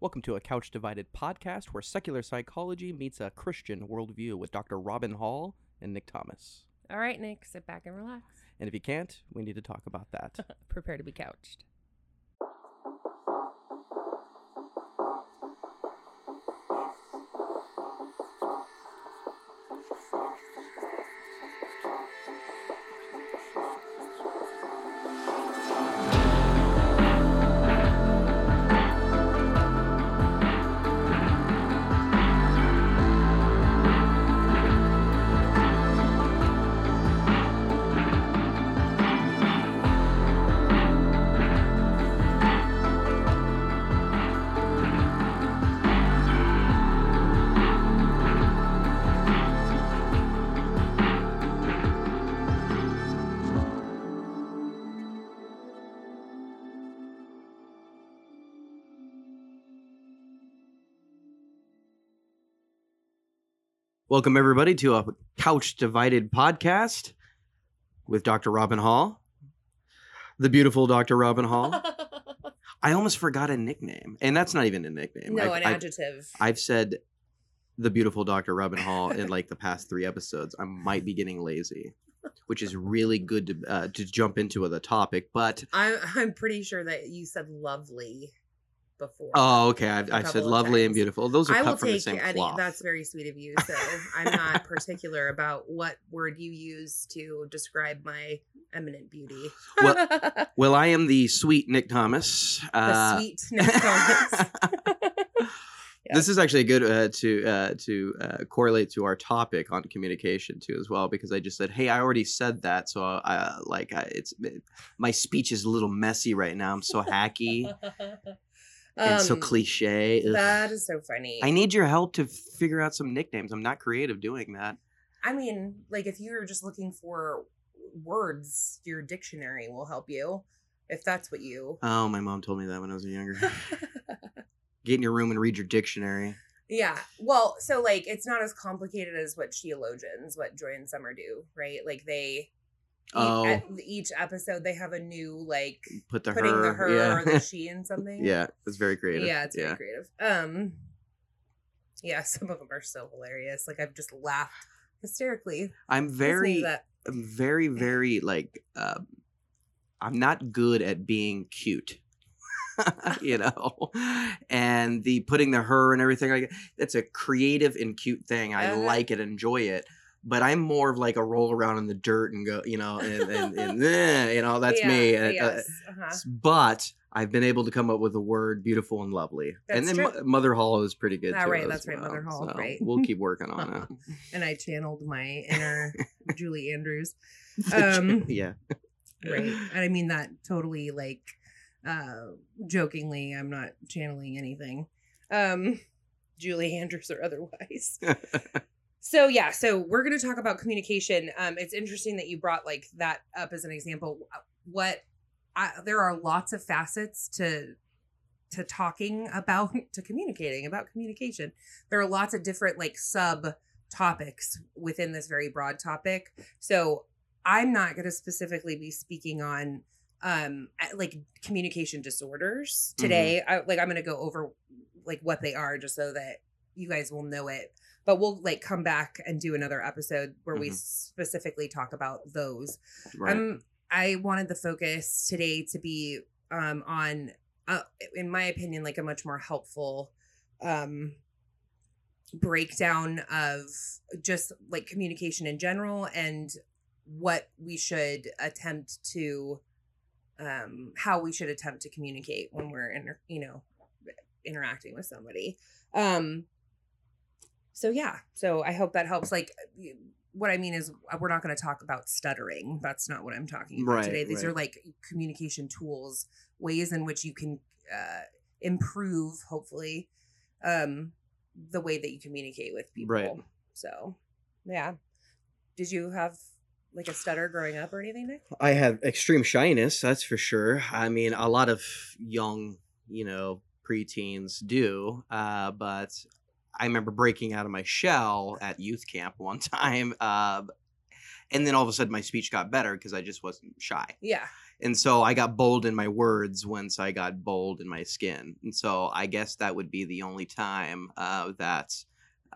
Welcome to a Couch Divided podcast where secular psychology meets a Christian worldview with Dr. Robin Hall and Nick Thomas. All right, Nick, sit back and relax. And if you can't, we need to talk about that. Prepare to be couched. Welcome, everybody, to a Couch Divided podcast with Dr. Robin Hall, the beautiful Dr. Robin Hall. I almost forgot a nickname, and that's not even a nickname. no, I've, an I've- adjective. I've said the beautiful Dr. Robin Hall in like the past three episodes. I might be getting lazy, which is really good to uh, to jump into the topic. But I'm I'm pretty sure that you said lovely before. oh, okay, I've, A I've said lovely and beautiful. Those are I will cut from the take same any. cloth. That's very sweet of you. So I'm not particular about what word you use to describe my eminent beauty. Well, Well, I am the sweet Nick Thomas. Uh, sweet Nick Thomas. This is actually good uh, to uh, to uh, correlate to our topic on communication too, as well, because I just said, "Hey, I already said that," so I like I, it's my speech is a little messy right now. I'm so hacky and so Um, cliche. Ugh. That is so funny. I need your help to figure out some nicknames. I'm not creative doing that. I mean, like if you're just looking for words, your dictionary will help you. If that's what you. Oh, my mom told me that when I was younger. Get in your room and read your dictionary. yeah. Well, so like it's not as complicated as what theologians, what Joy and Summer do, right? Like they. Each- Oh. each episode they have a new like Put the putting her, the her yeah. or the she in something. yeah, it's very creative. Yeah, it's very creative. Um yeah, some of them are so hilarious. Like I've just laughed hysterically. I'm very. I'm very, very like, um, I'm not good at being cute. you know, and the putting the her and everything like that's a creative and cute thing. I Uh-huh. like it, enjoy it. But I'm more of like a roll around in the dirt and go, you know, and and, and eh, you know that's me. Yeah, Uh, uh, yes, uh-huh. But I've been able to come up with a word beautiful and lovely. and then true. Mother Hall is pretty good Ah, too. right, that's right, Mother well. Hall, So right. We'll keep working on it. and I channeled my inner Julie Andrews. Um, yeah. right. And I mean that totally like uh jokingly. I'm not channeling anything. Um Julie Andrews or otherwise. So yeah, so we're going to talk about communication. Um it's interesting that you brought like that up as an example. What I, there are lots of facets to to talking about to communicating about communication. There are lots of different like sub topics within this very broad topic. So I'm not going to specifically be speaking on um like communication disorders today. I, like I'm going to go over like what they are just so that you guys will know it. But we'll like come back and do another episode where we Mhm. specifically talk about those. Right. Um, I wanted the focus today to be um on, uh, in my opinion, like a much more helpful um breakdown of just like communication in general and what we should attempt to um how we should attempt to communicate when we're in you know interacting with somebody um so yeah. So i hope that helps. Like what i mean is uh, we're not going to talk about stuttering. That's not what i'm talking about Right, today. These are like communication tools ways in which you can uh improve hopefully um the way that you communicate with people. Right. so yeah. Did you have like a stutter growing up or anything nick? I have extreme shyness, that's for sure. I mean, a lot of young, you know, preteens do. Uh, but I remember breaking out of my shell at youth camp one time. Uh, and then all of a sudden my speech got better because I just wasn't shy. yeah and so I got bold in my words once I got bold in my skin, and so I guess that would be the only time uh, that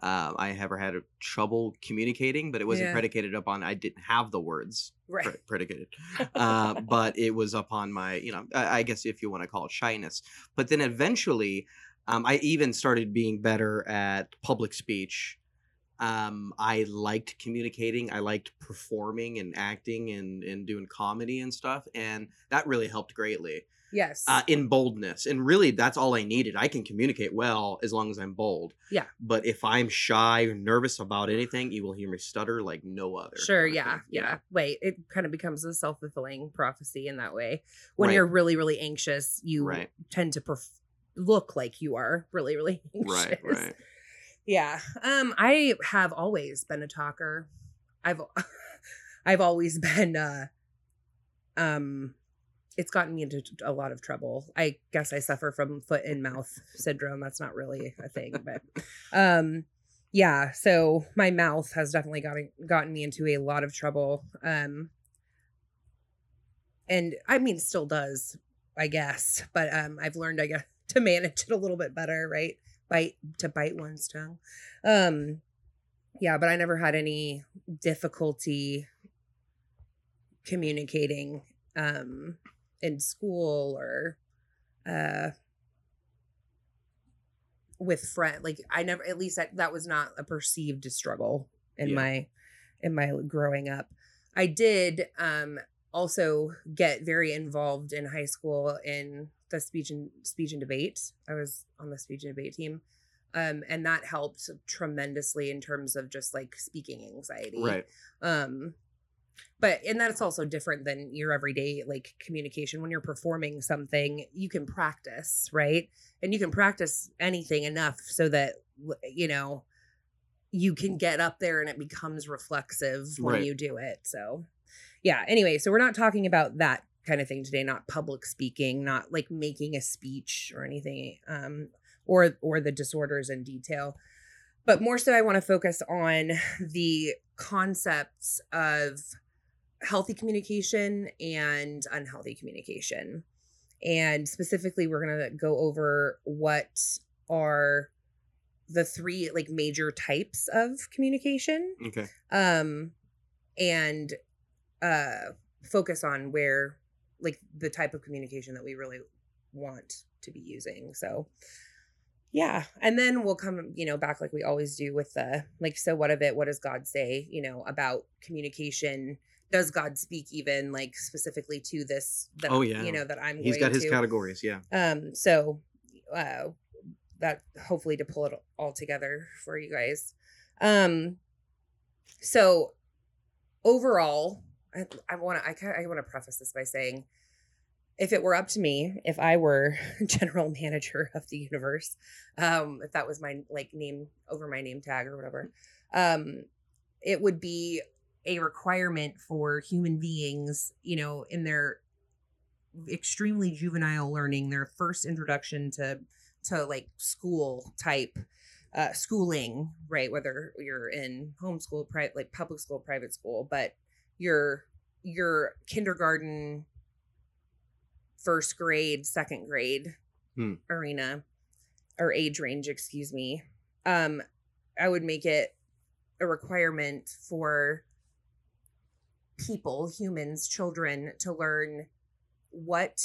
uh, I ever had trouble communicating, but it wasn't Yeah. predicated upon I didn't have the words Right. pre- predicated, uh, but it was upon my, you know, I, I guess if you want to call it shyness. But then eventually, um, I even started being better at public speech. Um, I liked communicating. I liked performing and acting and, and doing comedy and stuff, and that really helped greatly Yes. uh, in boldness. And really, that's all I needed. I can communicate well as long as I'm bold. Yeah. But if I'm shy or nervous about anything, you will hear me stutter like no other. Sure, of yeah, yeah. Wait, it kind of becomes a self fulfilling prophecy in that way. When Right. you're really, really anxious, you Right. tend to perf- look like you are really, really anxious. Right. Right. Yeah. Um, I have always been a talker. I've I've always been uh um it's gotten me into a lot of trouble. I guess I suffer from foot and mouth syndrome. That's not really a thing, but um yeah, so my mouth has definitely gotten gotten me into a lot of trouble. Um and I mean still does, I guess, but um I've learned I guess to manage it a little bit better, right? Bite to bite one's tongue. Um yeah, but I never had any difficulty communicating um in school or uh with friend like i never at least that, that was not a perceived struggle in Yeah. my in my growing up i did um also get very involved in high school in the speech and speech and debate. I was on the speech and debate team. Um and that helped tremendously in terms of just like speaking anxiety. Right. um but and that's also different than your everyday like communication. When you're performing something you can practice right? And you can practice anything enough so that you know you can get up there and it becomes reflexive when Right. you do it. So yeah. Anyway so we're not talking about that kind of thing today not public speaking not like making a speech or anything um or or the disorders in detail but more so i want to focus on the concepts of healthy communication and unhealthy communication and specifically we're going to go over what are the three like major types of communication Okay. um and uh focus on where like the type of communication that we really want to be using so yeah and then we'll come you know back like we always do with the like so what of it what does god say you know about communication does god speak even like specifically to this that Oh, yeah. you know that i'm He's got his to categories. Yeah. um, so uh that hopefully to pull it all together for you guys. Um so overall, I, want to I, I want to preface this by saying if it were up to me, if I were general manager of the universe, um, if that was my like name over my name tag or whatever, um, it would be a requirement for human beings, you know, in their extremely juvenile learning, their first introduction to to like school type uh schooling, right? Whether you're in homeschool, private like public school, private school, but your your kindergarten, first grade, second grade Hmm. arena or age range, excuse me. Um, I would make it a requirement for people, humans, children to learn what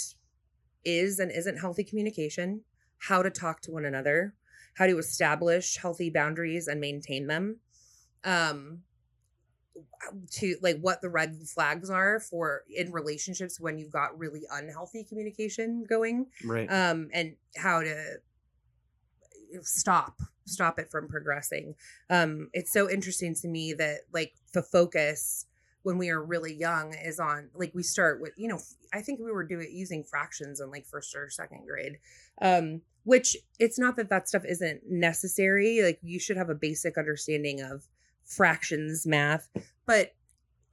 is and isn't healthy communication, how to talk to one another, how to establish healthy boundaries and maintain them. Um to like what the red flags are for in relationships when you've got really unhealthy communication going Right. um and how to stop stop it from progressing um it's so interesting to me that like the focus when we are really young is on like we start with you know i think we were doing using fractions in like first or second grade um which it's not that that stuff isn't necessary like you should have a basic understanding of fractions math but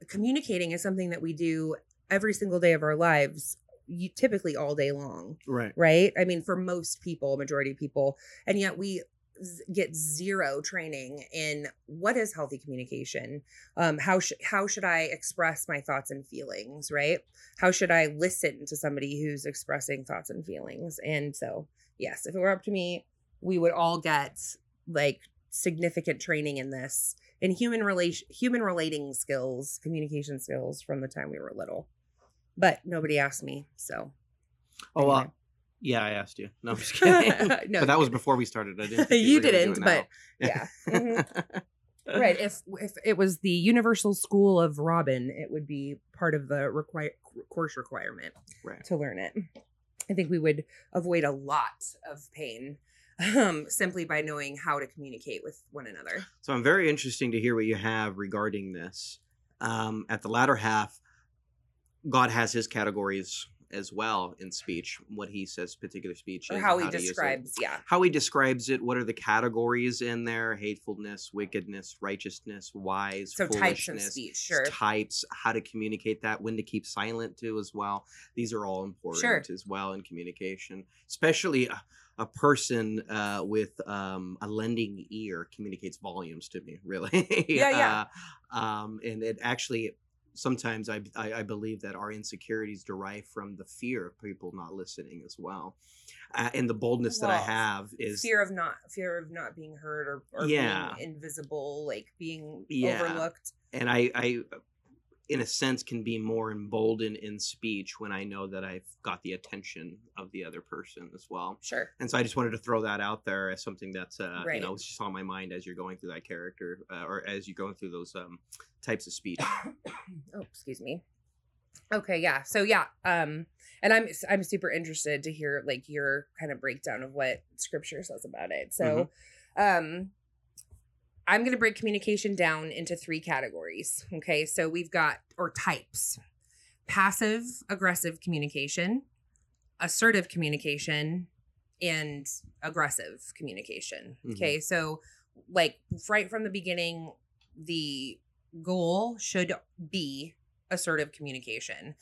communicating is something that we do every single day of our lives you typically all day long right. right? I mean for most people majority of people and yet we z- get zero training in what is healthy communication. Um how should how should i express my thoughts and feelings right? How should i listen to somebody who's expressing thoughts and feelings? And so yes if it were up to me we would all get like significant training in this in human relation human relating skills communication skills from the time we were little but nobody asked me so Oh, well, yeah, I asked you. No, I'm just kidding. No, but that was before we started. I didn't. think You were gonna do didn't, but now. yeah. Mhm. right if if it was the universal school of robin it would be part of the require course requirement Right. to learn it i think we would avoid a lot of pain um simply by knowing how to communicate with one another So I'm very interesting to hear what you have regarding this. Um, at the latter half, God has His categories as well in speech. What He says, particular speech, or how he it. describes yeah how he describes it. What are the categories in there? Hatefulness, wickedness, righteousness, wise, so types of speech sure types, how to communicate that, when to keep silent too as well. These are all important as well in communication, especially a, a person uh, with um, a lending ear communicates volumes to me. Really, Yeah, yeah. Uh, um, and it actually. Sometimes I, I I believe that our insecurities derive from the fear of people not listening as well, uh, and the boldness that I have is fear of not fear of not being heard or, or Yeah. being invisible like being Yeah. overlooked and I, I in a sense can be more emboldened in speech when i know that i've got the attention of the other person as well. Sure. And so i just wanted to throw that out there as something that's uh, you know just on my mind as you're going through that character uh, or as you're going through those um, types of speech. Oh excuse me. Okay yeah. So yeah um and i'm i'm super interested to hear like your kind of breakdown of what scripture says about it. So um i'm going to break communication down into three categories okay? So we've got or types. Passive aggressive communication assertive communication and aggressive communication Mhm. okay? So like right from the beginning the goal should be assertive communication.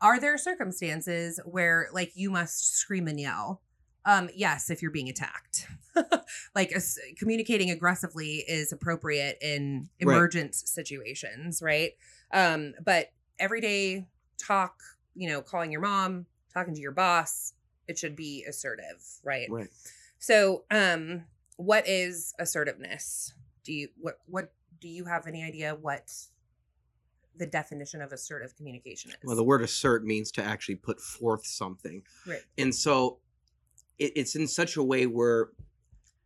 Are there circumstances where like you must scream and yell um yes if you're being attacked like as- communicating aggressively is appropriate in Right. emergent situations right um but everyday talk you know calling your mom talking to your boss it should be assertive right right so, um, what is assertiveness? Do you what what do you have any idea what the definition of assertive communication is? well the word assert means to actually put forth something right. and so it, it's in such a way where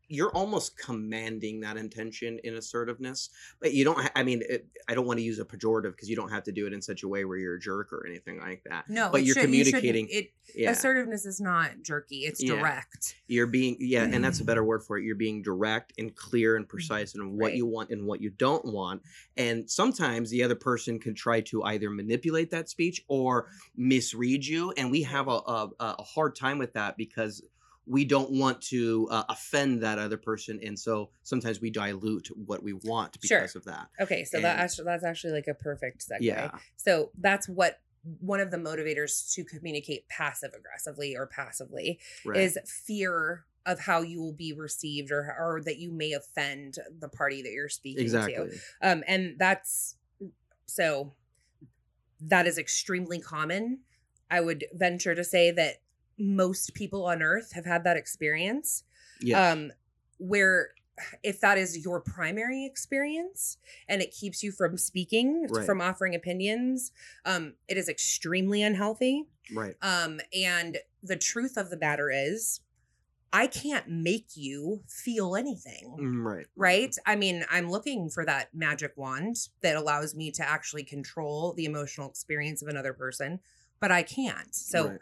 you're almost commanding that intention in assertiveness but you don't ha- i mean it, i don't want to use a pejorative because you don't have to do it in such a way where you're a jerk or anything like that No, but you're should- you communicating it yeah assertiveness is not jerky. It's Yeah. direct. you're being yeah and that's a mm. better word for it you're being direct and clear and mm, precise in what. Right. you want and what you don't want and sometimes the other person can try to either manipulate that speech or misread you and we have a, a, a hard time with that because we don't want to uh, offend that other person and so sometimes we dilute what we want Sure. because of that Okay, so that actually, that's actually like a perfect segue. yeah So that's what one of the motivators to communicate passive aggressively or passively right is fear of how you will be received or or that you may offend the party that you're speaking to. exactly um and that's so that is extremely common i would venture to say that most people on earth have had that experience yes. um where if that is your primary experience and it keeps you from speaking Right. from offering opinions um it is extremely unhealthy right um and the truth of the matter is i can't make you feel anything Mm, right right? I mean, I'm looking for that magic wand that allows me to actually control the emotional experience of another person, but I can't. So, right.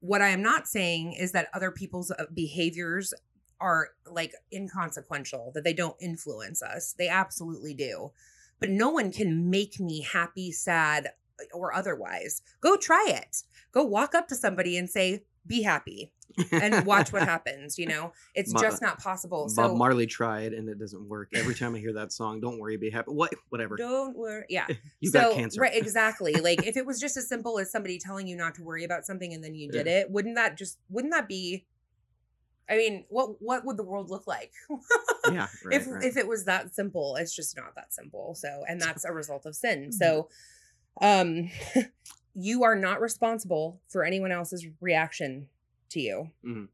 What I am not saying is that other people's uh, behaviors are like inconsequential, that they don't influence us. They absolutely do. But no one can make me happy, sad, or otherwise. Go try it. Go walk up to somebody and say, be happy and watch what happens. You know, it's Ma- just not possible. Bob So, Marley tried and it doesn't work. Every time I hear that song, don't worry, be happy. What, whatever. Don't worry. Yeah. You so, got cancer. Right, exactly. like if it was just as simple as somebody telling you not to worry about something and then you did it, wouldn't that just wouldn't that be I mean, what what would the world look like? yeah. Right, if right. if it was that simple, it's just not that simple. So, and that's a result of sin. Mm-hmm. So, um, you are not responsible for anyone else's reaction to you. Mhm.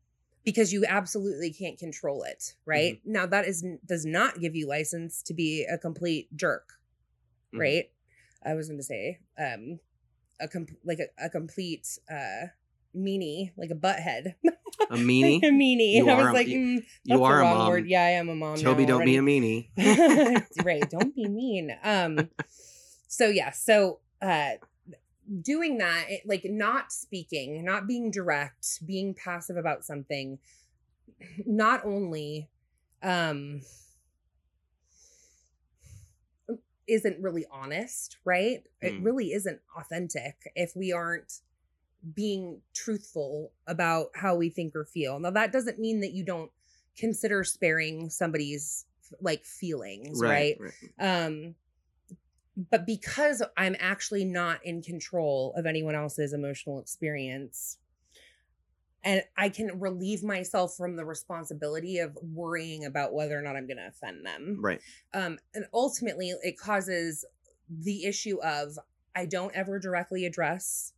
Because you absolutely can't control it, right? Mm-hmm. Now that is does not give you license to be a complete jerk, Mhm. right? I was going to say, um, a com- like a, a complete uh meanie, like a butthead, a meanie. a meanie. You I was a- like, you- mm, You are a mom. Word. Yeah, I am a mom. Toby, don't be a already. meanie. right. Don't be mean. Um. So yeah. So uh, doing that, it, like not speaking, not being direct, being passive about something, not only, um, isn't really honest, right? It Mm. really isn't authentic if we aren't being truthful about how we think or feel. Now that doesn't mean that you don't consider sparing somebody's like feelings, right? right. Um but because I'm actually not in control of anyone else's emotional experience and I can relieve myself from the responsibility of worrying about whether or not I'm going to offend them Right. um, and ultimately it causes the issue of i don't ever directly address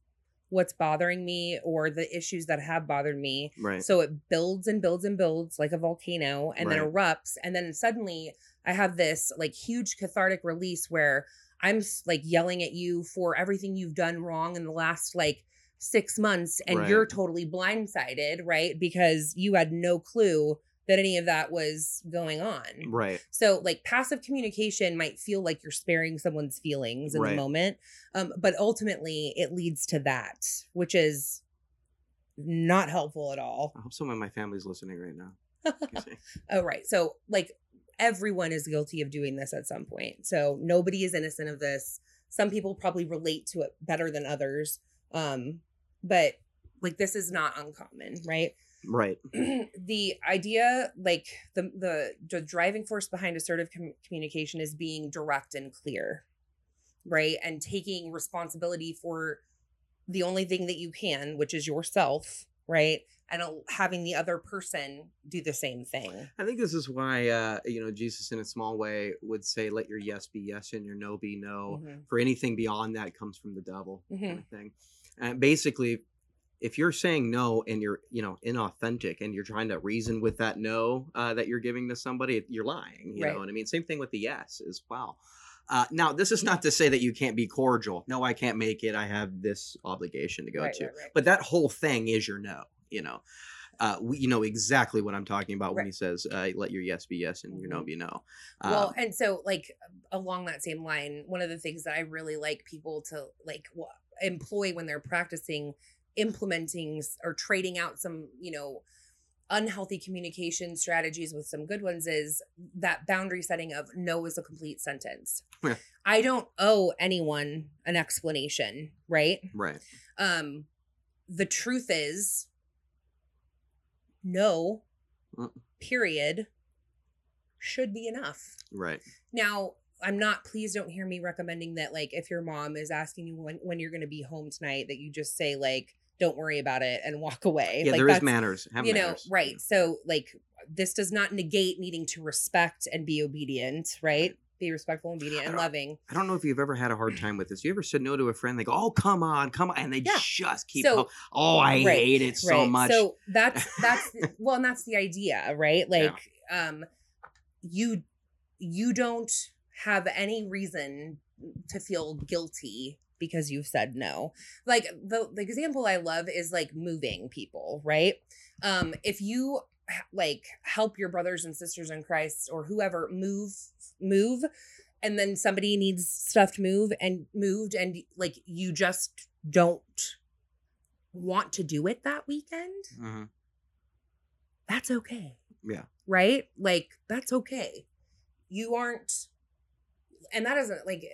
what's bothering me or the issues that have bothered me Right. so it builds and builds and builds like a volcano and then erupts and then suddenly i have this like huge cathartic release where i'm like yelling at you for everything you've done wrong in the last like six months and Right. you're totally blindsided right because you had no clue that any of that was going on right. so, like, passive communication might feel like you're sparing someone's feelings in Right. the moment, um, but ultimately it leads to that, which is not helpful at all. I hope someone in my family's listening right now. Oh, right. So, like, everyone is guilty of doing this at some point. So, nobody is innocent of this. Some people probably relate to it better than others. Um, but like, this is not uncommon, right? right. the idea like the, the the driving force behind assertive com- communication is being direct and clear right and taking responsibility for the only thing that you can which is yourself right and uh, having the other person do the same thing I think this is why uh, you know Jesus, in a small way, would say, "Let your yes be yes and your no be no." Mhm. For anything beyond that comes from the devil, Mhm. kind of thing. And basically, if you're saying no and you're you know inauthentic and you're trying to reason with that no uh, that you're giving to somebody, you're lying. You Right. know what I mean? Same thing with the yes as well. Uh, now, this is not to say that you can't be cordial. No, I can't make it. I have this obligation to go Right, to. right, right. But that whole thing is your no. You know, uh, we, you know exactly what I'm talking about when he says, uh, "Let your yes be yes and your no Mhm. be no." well Um, and so like along that same line one of the things that i really like people to like w- employ when they're practicing implementing or trading out some you know unhealthy communication strategies with some good ones is that boundary setting of no is a complete sentence Yeah. i don't owe anyone an explanation right right. um the truth is no Mm. period should be enough Right. now, I'm not, please don't hear me recommending that, like, if your mom is asking you when, when you're going to be home tonight, that you just say, like, don't worry about it and walk away. Yeah, like, there is manners. Have you know, manners. right. So, like, this does not negate needing to respect and be obedient, right? Be respectful, and obedient, and loving. I don't know if you've ever had a hard time with this. You ever said no to a friend? They go, "Oh, come on, come on," and they Yeah. just keep. So- oh, I Right, hate it so right. much. So that's that's well, and that's the idea, right? Like, um, you you don't have any reason to feel guilty because you've said no. Like the the example I love is like moving people, right? Um, if you like help your brothers and sisters in Christ or whoever move move and then somebody needs stuff to move and moved and like you just don't want to do it that weekend Mhm. that's okay Yeah. right like that's okay you aren't and that doesn't like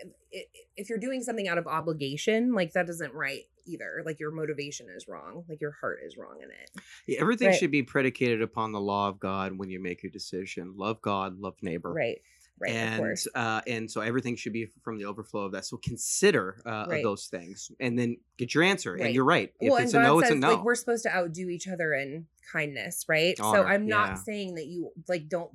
if you're doing something out of obligation like that isn't right either like your motivation is wrong like your heart is wrong in it Yeah, everything Right. should be predicated upon the law of God when you make your decision. Love God, love neighbor. right right, and course. uh, and so everything should be from the overflow of that. So consider uh, Right. those things, and then get your answer. Right. And you're right. If well, it's and a God no, says it's a no. like we're supposed to outdo each other in kindness, right? so I'm not yeah. saying that you like don't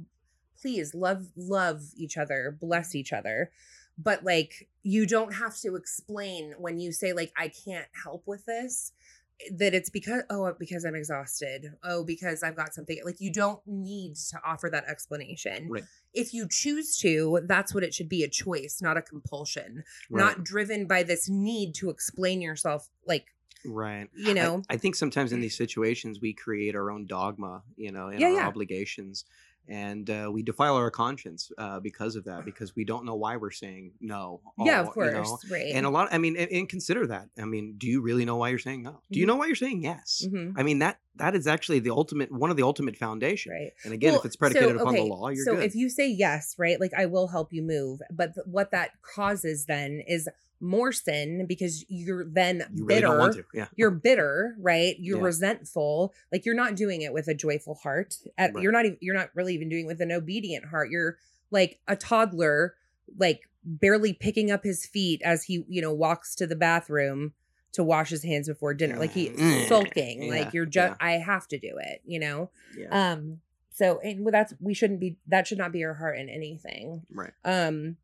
please love love each other, bless each other, but like you don't have to explain when you say like I can't help with this eh, that it's because oh uh, because I'm exhausted. Oh because I've got something like you don't need to offer that explanation. Right. If you choose to, that's what it should be a choice, not a compulsion. Right. Not driven by this need to explain yourself like right. you know I, I think sometimes in mm. these situations we create our own dogma, you know, in Yeah, our yeah. obligations, and uh, we defile our conscience uh, because of that, because we don't know why we're saying no. yeah, all- of you course, know? right. And a lot, I mean, and, and consider that. I mean, do you really know why you're saying no? Do you Mhm. know why you're saying yes? Mhm, I mean that that is actually the ultimate one of the ultimate foundation. right. And again, Well, if it's predicated so, upon the law, you're so good. if you say yes, right, like I will help you move, but th- what that causes then is more sin because you're then you really bitter. don't want to. Yeah. You're bitter, right? You're Yeah. resentful. Like you're not doing it with a joyful heart. At, Right. You're not. Even, you're not really even doing it with an obedient heart. You're like a toddler, like barely picking up his feet as he, you know, walks to the bathroom to wash his hands before dinner. Like he's Mm. sulking. Yeah, Like you're just. I have to do it. You know. Yeah. Um. So and well, that's we shouldn't be. That should not be our heart in anything. right. Um,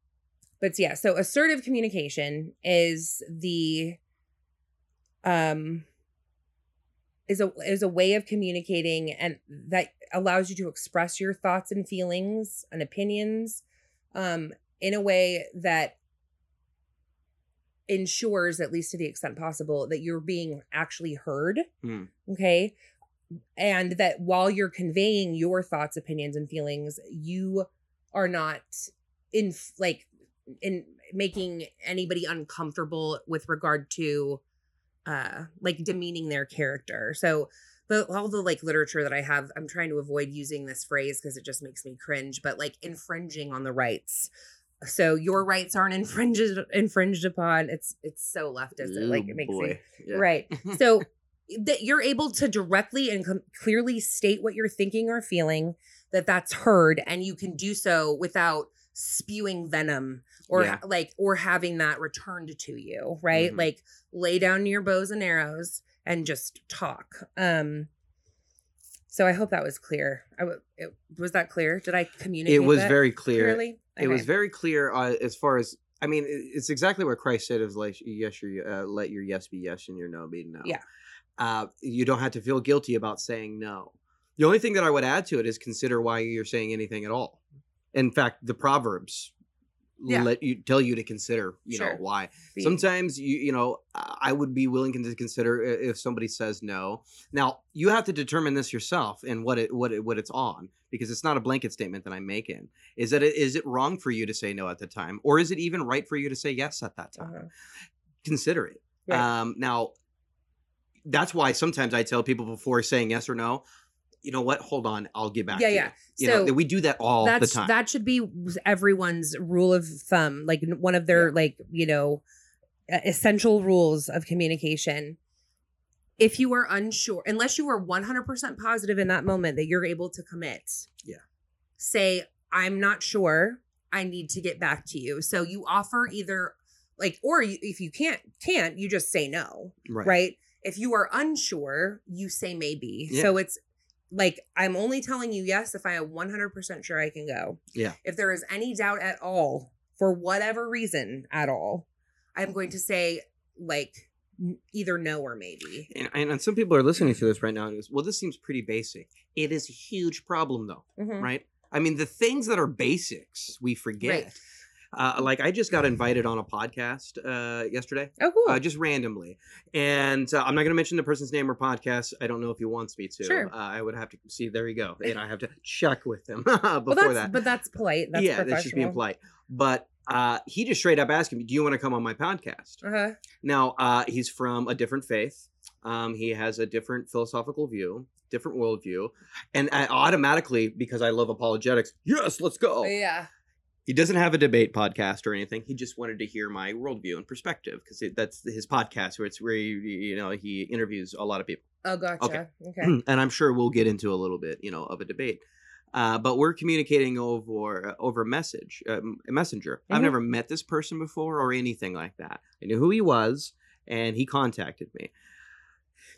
but yeah, so assertive communication is the um is a is a way of communicating and that allows you to express your thoughts and feelings and opinions um in a way that ensures at least to the extent possible that you're being actually heard Hmm. okay and that while you're conveying your thoughts opinions and feelings you are not in like in making anybody uncomfortable with regard to uh like demeaning their character. So the all the like literature that i have i'm trying to avoid using this phrase because it just makes me cringe but like infringing on the rights. So your rights aren't infringed infringed upon. It's it's so leftist. It, like it makes me. Yeah. right. So that you're able to directly and com- clearly state what you're thinking or feeling that that's heard and you can do so without spewing venom or Yeah. like or having that returned to you right Mhm. like lay down your bows and arrows and just talk um so i hope that was clear i w- it, was that clear did i communicate It was very clear. clearly It was very clear uh, as far as I mean, it's exactly what Christ said: "Is like yes, your uh, let your yes be yes and your no be no." Yeah. Uh, you don't have to feel guilty about saying no. The only thing that I would add to it is consider why you're saying anything at all. In fact, the proverbs Yeah. let you tell you to consider, you know, why. Be- Sometimes you you know I I would be willing to consider if somebody says no. Now you have to determine this yourself and what it what it what it's on because it's not a blanket statement that I'm making. Is that it, is it wrong for you to say no at the time, or is it even right for you to say yes at that time? Uh-huh. Consider it. Right. Um, now that's why sometimes I tell people before saying yes or no. You know what? Hold on, I'll get back. Yeah, to yeah. You. You So know, we do that all the time. that should be everyone's rule of thumb like one of their Yeah. like you know essential rules of communication if you are unsure unless you are 100% positive in that moment that you're able to commit Yeah. say i'm not sure i need to get back to you so you offer either like or you, if you can't can't you just say no right. right. If you are unsure, you say maybe. Yeah. So it's like I'm only telling you yes if I am 100% sure I can go. Yeah. If there is any doubt at all, for whatever reason at all, I'm going to say like either no or maybe. And, and, some people are listening to this right now and goes, well, this seems pretty basic. It is a huge problem, though, Mhm. right? I mean, the things that are basics we forget. Right. Uh, like I just got invited on a podcast uh, yesterday, Oh, cool. uh, just randomly, and uh, I'm not going to mention the person's name or podcast. I don't know if he wants me to. Sure. Uh, I would have to see. There you go. And I have to check with him before well, that's, that. But that's polite. That's yeah, that's just being polite. But uh, he just straight up asked me, "Do you want to come on my podcast?" Uh-huh. Now, uh, he's from a different faith. Um, he has a different philosophical view, different worldview, and I automatically, because I love apologetics, yes, let's go. Yeah. He doesn't have a debate podcast or anything. He just wanted to hear my worldview and perspective because that's his podcast, where it's where he, you know he interviews a lot of people, Oh, gotcha. Okay. okay. and I'm sure we'll get into a little bit, you know, of a debate. Uh, but we're communicating over over message, uh, messenger. I've Mhm. never met this person before or anything like that. I knew who he was, and he contacted me.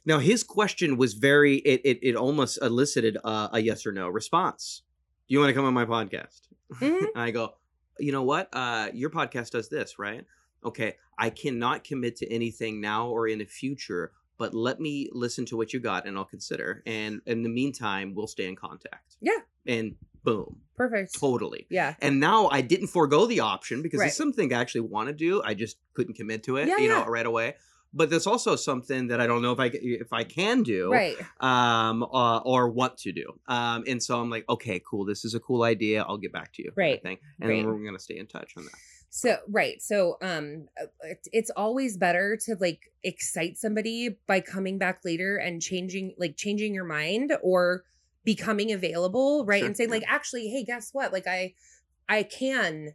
Now his question was very. It it, it almost elicited a, a yes or no response. Do you want to come on my podcast? Mhm. I go, you know what? Uh, your podcast does this, right? Okay, I cannot commit to anything now or in the future, but let me listen to what you got and I'll consider. And in the meantime, we'll stay in contact. Yeah. And boom, Perfect. totally. Yeah. And now I didn't forego the option because Right. it's something I actually want to do. I just couldn't commit to it, Yeah, you know, right away. But there's also something that I don't know if I if I can do, Right. um, uh, or want to do. Um, and so I'm like, okay, cool. This is a cool idea. I'll get back to you. Right. Thing. And Right. we're gonna stay in touch on that. So right. So um uh, it's always better to like excite somebody by coming back later and changing like changing your mind or becoming available, right? Sure, And saying like actually, hey, guess what? Like I I can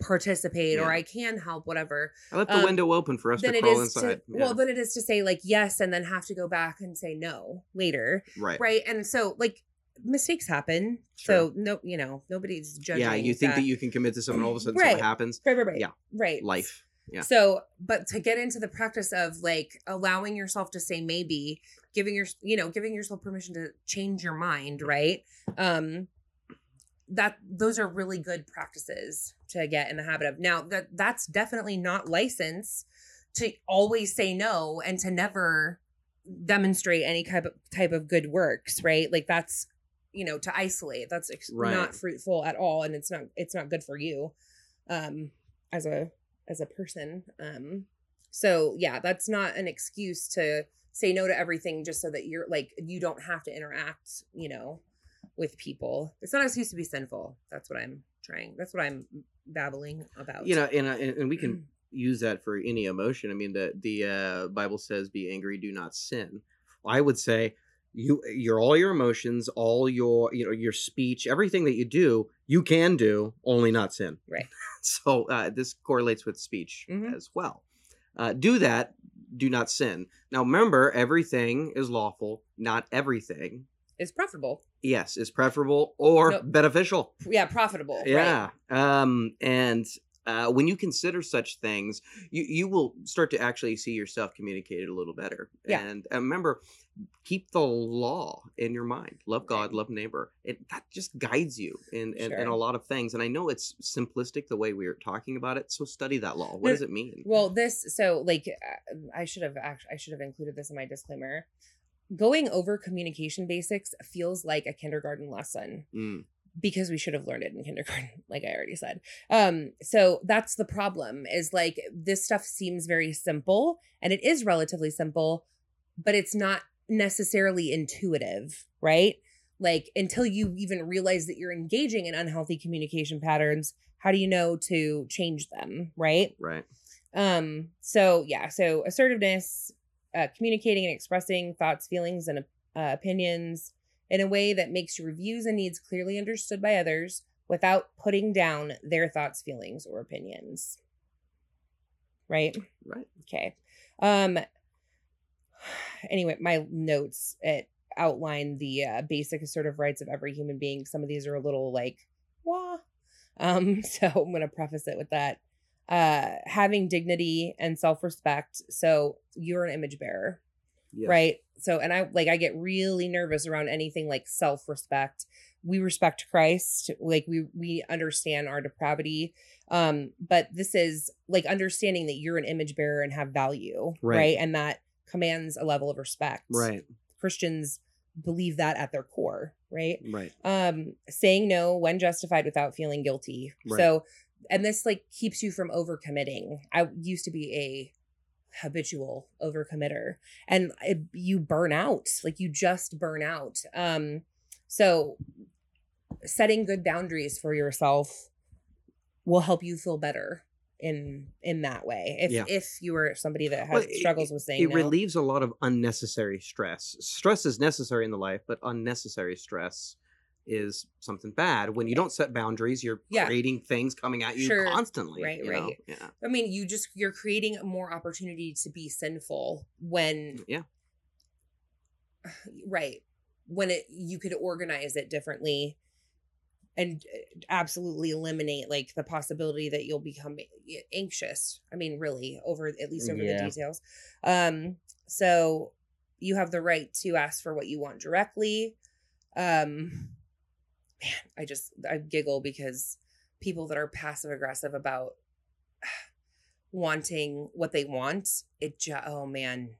participate or I can help whatever. I left the Um, window open for us to crawl inside. to well, then it is to say like yes and then have to go back and say no later. right. Right? And so like mistakes happen. Sure. So no, you know, nobody's judging. Yeah, you think that. you can commit to something, all of a sudden Right. something happens. Right, right, right. Yeah. Right. Life. Yeah. So, but to get into the practice of like allowing yourself to say maybe, giving your you know, giving yourself permission to change your mind, right? Um that those are really good practices to get in the habit of. Now, that that's definitely not license to always say no and to never demonstrate any type of type of good works, right? Like that's you know, to isolate. That's ex- Right. not fruitful at all and it's not it's not good for you um as a as a person. Um so yeah, that's not an excuse to say no to everything just so that you're like you don't have to interact, you know, with people. It's not an excuse to be sinful. That's what I'm trying. That's what I'm babbling about. You know, and uh, and and we can use that for any emotion. I mean, the the uh, Bible says, "Be angry, do not sin." I would say you your all your emotions, all your you know your speech, everything that you do, you can do, only not sin. Right. so uh, this correlates with speech Mhm. as well. Uh, do that, do not sin. Now remember, everything is lawful. Not everything, it's profitable. yes, is preferable or Nope. beneficial. Yeah, profitable. right. Yeah. Um, and uh, when you consider such things, you, you will start to actually see yourself communicated a little better. Yeah. And uh, remember, keep the law in your mind. Love God, Right. love neighbor. It that just guides you in, in, in a lot of things. And I know it's simplistic the way we are talking about it. So study that law. What No, does it mean? Well, this so like uh, I should have actually I should have included this in my disclaimer. Going over communication basics feels like a kindergarten lesson Mm, because we should have learned it in kindergarten like i already said. Um so that's the problem is like this stuff seems very simple and it is relatively simple but it's not necessarily intuitive right? Like until you even realize that you're engaging in unhealthy communication patterns how do you know to change them right? Right. um so yeah so assertiveness uh, communicating and expressing thoughts feelings and uh, opinions in a way that makes your views and needs clearly understood by others without putting down their thoughts feelings or opinions. Right? Right. okay. Um anyway my notes it outline the uh, basic assertive rights of every human being. Some of these are a little like wah. Um so i'm going to preface it with that uh having dignity and self-respect so you're an image bearer Yes. right so and i like i get really nervous around anything like self-respect we respect christ like we we understand our depravity um but this is like understanding that you're an image bearer and have value Right. right, and that commands a level of respect Right. christians believe that at their core right Right. um saying no when justified without feeling guilty Right. so and this like keeps you from overcommitting i used to be a habitual overcommitter and it, you burn out like you just burn out um so setting good boundaries for yourself will help you feel better in in that way if Yeah. if you were somebody that has Well, it- struggles with saying It no relieves a lot of unnecessary stress. Stress is necessary in the life, but unnecessary stress is something bad. When you don't set boundaries, you're Yeah. creating things coming at you Sure. constantly. Right, you know? right. Yeah. I mean, you just you're creating more opportunity to be sinful when Yeah. right when it you could organize it differently and uh, absolutely eliminate like the possibility that you'll become anxious. I mean, really, over at least over Yeah. the details. Um, so you have the right to ask for what you want directly. Um, man, I just I giggle because people that are passive aggressive about wanting what they want, it just oh man.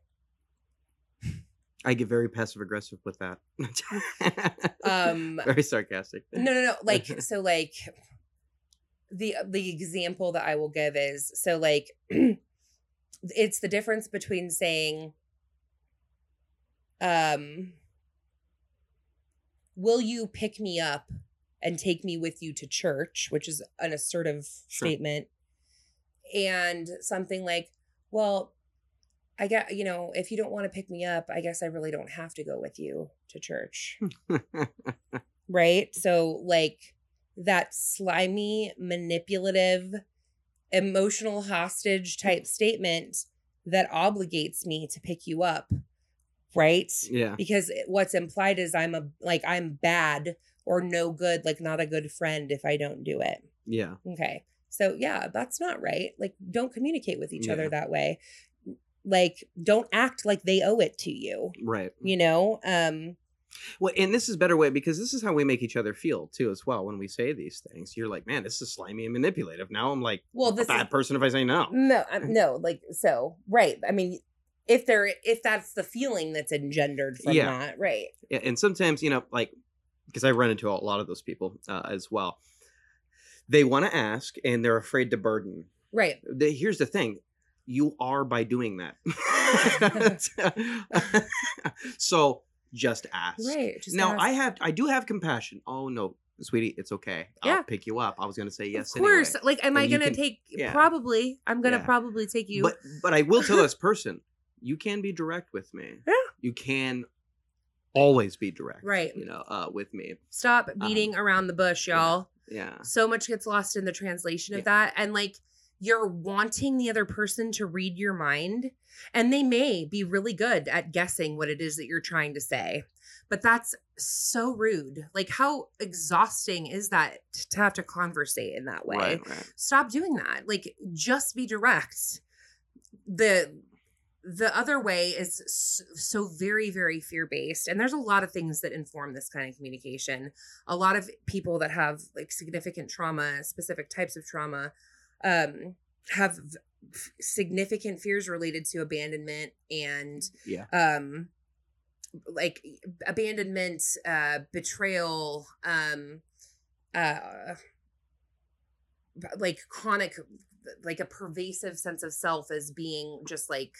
I get very passive aggressive with that. Um very sarcastic. no no no like so like the the example that i will give is so like it's the difference between saying um will you pick me up and take me with you to church which is an assertive Sure. statement and something like well i get you know if you don't want to pick me up i guess i really don't have to go with you to church right? So like that slimy, manipulative, emotional hostage type statement that obligates me to pick you up, right? yeah. Because what's implied is I'm a like I'm bad or no good, like not a good friend if I don't do it. Yeah. Okay. So yeah, that's not right. Like don't communicate with each Yeah. other that way. Like don't act like they owe it to you. Right. You know? Um Well, and this is a better way because this is how we make each other feel too, as well. When we say these things, you're like, "Man, this is slimy and manipulative." Now I'm like, well a this bad is person if I say no. No, I'm, no, like so, right. I mean, if there, if that's the feeling that's engendered from Yeah. that, right? Yeah, and sometimes you know, like, because I run into a lot of those people uh, as well. They want to ask, and they're afraid to burden. Right. The, here's the thing: you are by doing that. so just ask. Right. Just now, ask. I have, I do have compassion. Oh no, sweetie, it's okay. I'll Yeah. pick you up. I was gonna say yes. of course. anyway. Like, am I And you gonna can- take? yeah. Probably. I'm gonna Yeah. probably take you. But but I will tell this person, you can be direct with me. Yeah. You can always be direct. Right. You know, uh, with me. Stop beating around the bush, y'all. Yeah. So much gets lost in the translation of Yeah. that, and like you're wanting the other person to read your mind, and they may be really good at guessing what it is that you're trying to say. But that's so rude. Like, how exhausting is that to have to conversate in that way? Right. Right. stop doing that like just be direct the the other way is so very very fear based and there's a lot of things that inform this kind of communication a lot of people that have like significant trauma specific types of trauma um have f- significant fears related to abandonment and Yeah. um like abandonment uh betrayal um uh like chronic like a pervasive sense of self as being just like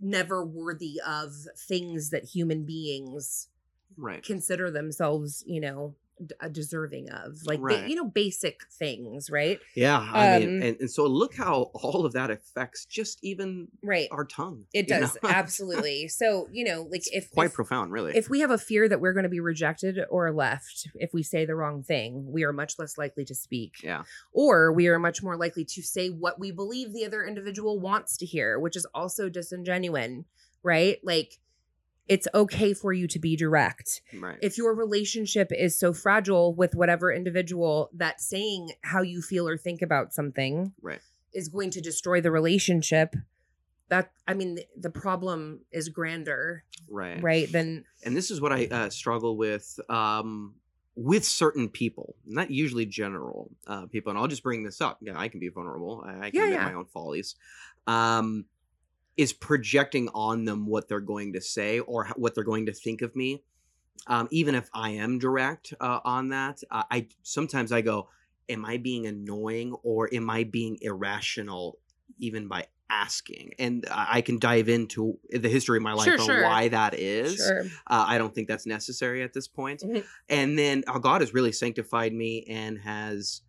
never worthy of things that human beings Right. consider themselves you know d- uh, deserving of like ba- you know basic things right Yeah. I mean, Um, and, and so look how all of that affects just even right our tongue. it does absolutely so you know like It's if quite if, profound, really. if we have a fear that we're going to be rejected or left if we say the wrong thing, we are much less likely to speak. yeah. Or we are much more likely to say what we believe the other individual wants to hear, which is also disingenuine, right? Like it's okay for you to be direct. Right. If your relationship is so fragile with whatever individual that saying how you feel or think about something Right. is going to destroy the relationship, that I mean the, problem is grander, right. right? Than and this is what I uh, struggle with um, with certain people, not usually general uh, people. And I'll just bring this up. Yeah, I can be vulnerable. I, I can Yeah, admit yeah. my own follies. Um, is projecting on them what they're going to say or what they're going to think of me. Um, even if I am direct uh, on that, uh, I sometimes I go, "Am I being annoying or am I being irrational?" Even by asking, and I can dive into the history of my life Sure, on sure. why that is. sure. Uh, I don't think that's necessary at this point. Mhm. And then uh, God has really sanctified me and has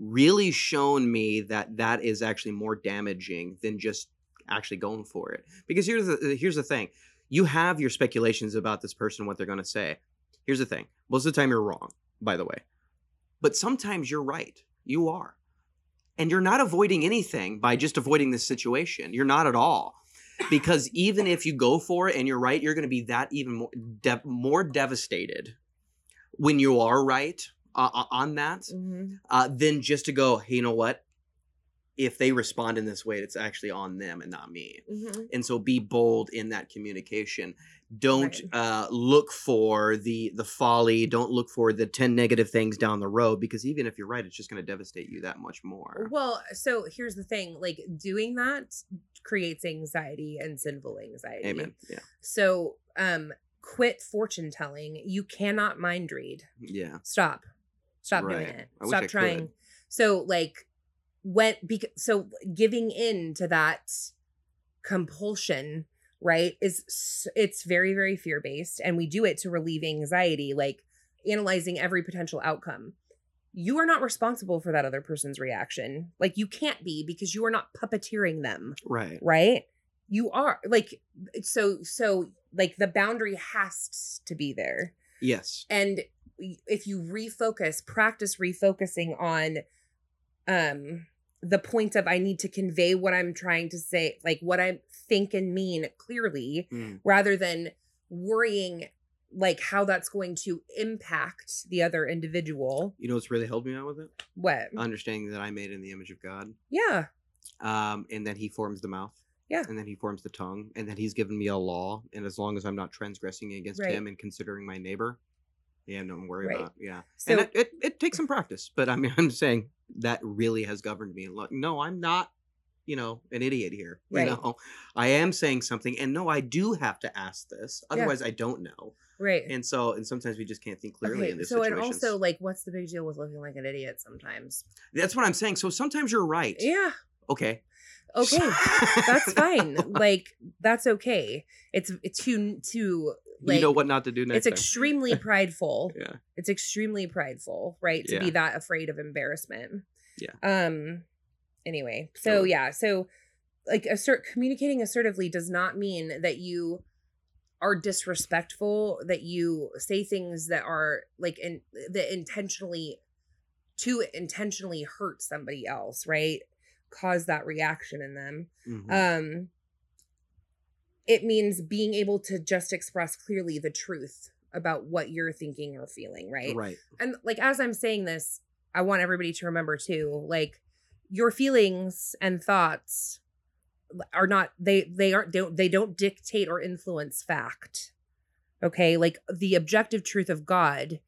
really shown me that that is actually more damaging than just actually going for it. Because here's the here's the thing: you have your speculations about this person, what they're going to say. Here's the thing: most of the time you're wrong, by the way, but sometimes you're right. You are, and you're not avoiding anything by just avoiding this situation. You're not at all because even if you go for it and you're right, you're going to be that even more de- more devastated when you are right uh, uh, on that, Mhm. uh, then just to go, hey, you know what? If they respond in this way, it's actually on them and not me. Mhm. And so be bold in that communication. Don't Right. uh, look for the the folly. Don't look for the ten negative things down the road because even if you're right, it's just going to devastate you that much more. Well, so here's the thing: like doing that creates anxiety and sinful anxiety. Amen. Yeah. So, um, quit fortune telling. You cannot mind read. Yeah. Stop. Stop doing it. I Stop trying. could. So, like, when because so giving in to that compulsion, right? Is it's very very fear based, and we do it to relieve anxiety, like analyzing every potential outcome. You are not responsible for that other person's reaction. Like you can't be because you are not puppeteering them Right. right you are like so so like the boundary has to be there Yes. and if you refocus practice refocusing on um the point of i need to convey what i'm trying to say like what i think and mean clearly Mm. rather than worrying like how that's going to impact the other individual You know what's really helped me out with it? what Understanding that I made in the image of God, yeah um, and then He forms the mouth. Yeah. And then He forms the tongue, and then He's given me a law, and as long as I'm not transgressing against Right. Him and considering my neighbor, yeah, don't worry Right. about. Yeah. so and it, it, it takes some practice, but I mean, I'm saying that really has governed me. Look, no, I'm not, you know, an idiot here. You know, I am saying something, and no, I do have to ask this, Yeah. otherwise I don't know. right And so, and sometimes we just can't think clearly in these so situations. and also like what's the big deal with looking like an idiot sometimes That's what I'm saying. So sometimes you're right. yeah Okay. okay that's fine like that's okay it's it's too too like you know what not to do next it's time. extremely prideful yeah. it's extremely prideful right to be that afraid of embarrassment Yeah. um anyway so yeah so like assert communicating assertively does not mean that you are disrespectful that you say things that are like in that intentionally to intentionally hurt somebody else right cause that reaction in them Mhm. um it means being able to just express clearly the truth about what you're thinking or feeling right right. and like as i'm saying this i want everybody to remember too like your feelings and thoughts are not they they aren't don't they don't dictate or influence fact okay like the objective truth of god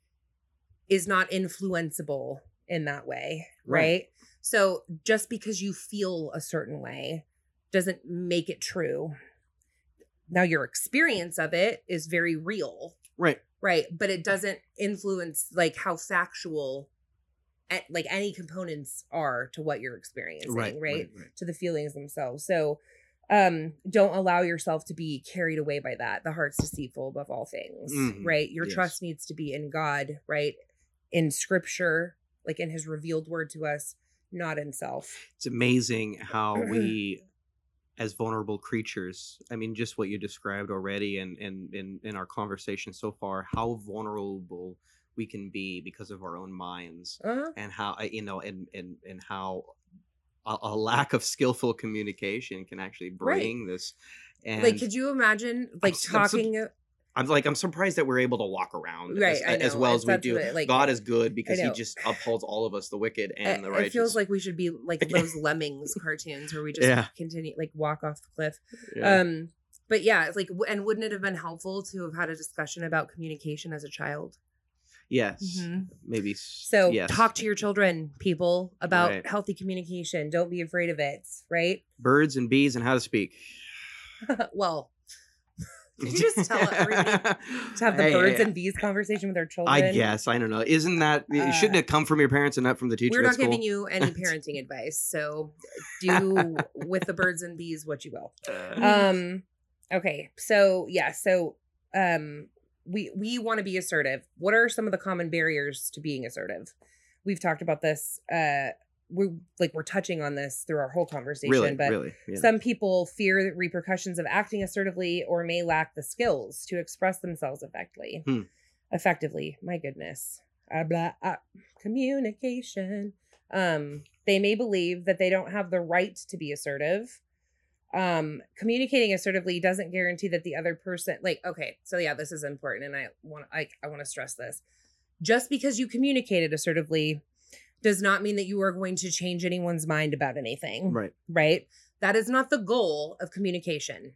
is not influenceable in that way right, Right. so just because you feel a certain way doesn't make it true now your experience of it is very real Right. right but it doesn't influence like how factual like any components are to what you're experiencing Right. right, Right. to the feelings themselves so um don't allow yourself to be carried away by that the heart's deceitful above all things Mhm. right your Yes. trust needs to be in god right in scripture like in his revealed word to us not in self It's amazing how we, as vulnerable creatures, I mean, just what you described already, and and in in our conversation so far, how vulnerable we can be because of our own minds, uh-huh. and how you know, and and and how. A, a lack of skillful communication can actually Right. bring this, and like could you imagine like s- I'm so- talking I'm like I'm surprised that we're able to walk around Right, as, as well as we do. it- like, God is good because He just upholds all of us, the wicked it, and the right. it feels like we should be like those lemmings cartoons where we just Yeah. continue like walk off the cliff Yeah. um but yeah it's like and wouldn't it have been helpful to have had a discussion about communication as a child yes, Mhm. maybe. so yes. talk to your children people about Right. healthy communication don't be afraid of it right birds and bees and how to speak. well did you just tell everybody to have the birds hey, and bees conversation with their children I guess I don't know. Isn't that Uh, shouldn't it come from your parents and not from the teacher? we're not giving you any parenting advice so do with the birds and bees what you will um okay so yeah so um we we want to be assertive what are some of the common barriers to being assertive we've talked about this uh we're like we're touching on this through our whole conversation really, but really. Yeah. some people fear the repercussions of acting assertively or may lack the skills to express themselves effectively Hmm. effectively my goodness uh, blah, uh, communication um they may believe that they don't have the right to be assertive um communicating assertively doesn't guarantee that the other person like okay so yeah this is important and i want i, I want to stress this just because you communicated assertively does not mean that you are going to change anyone's mind about anything. Right. Right? That is not the goal of communication.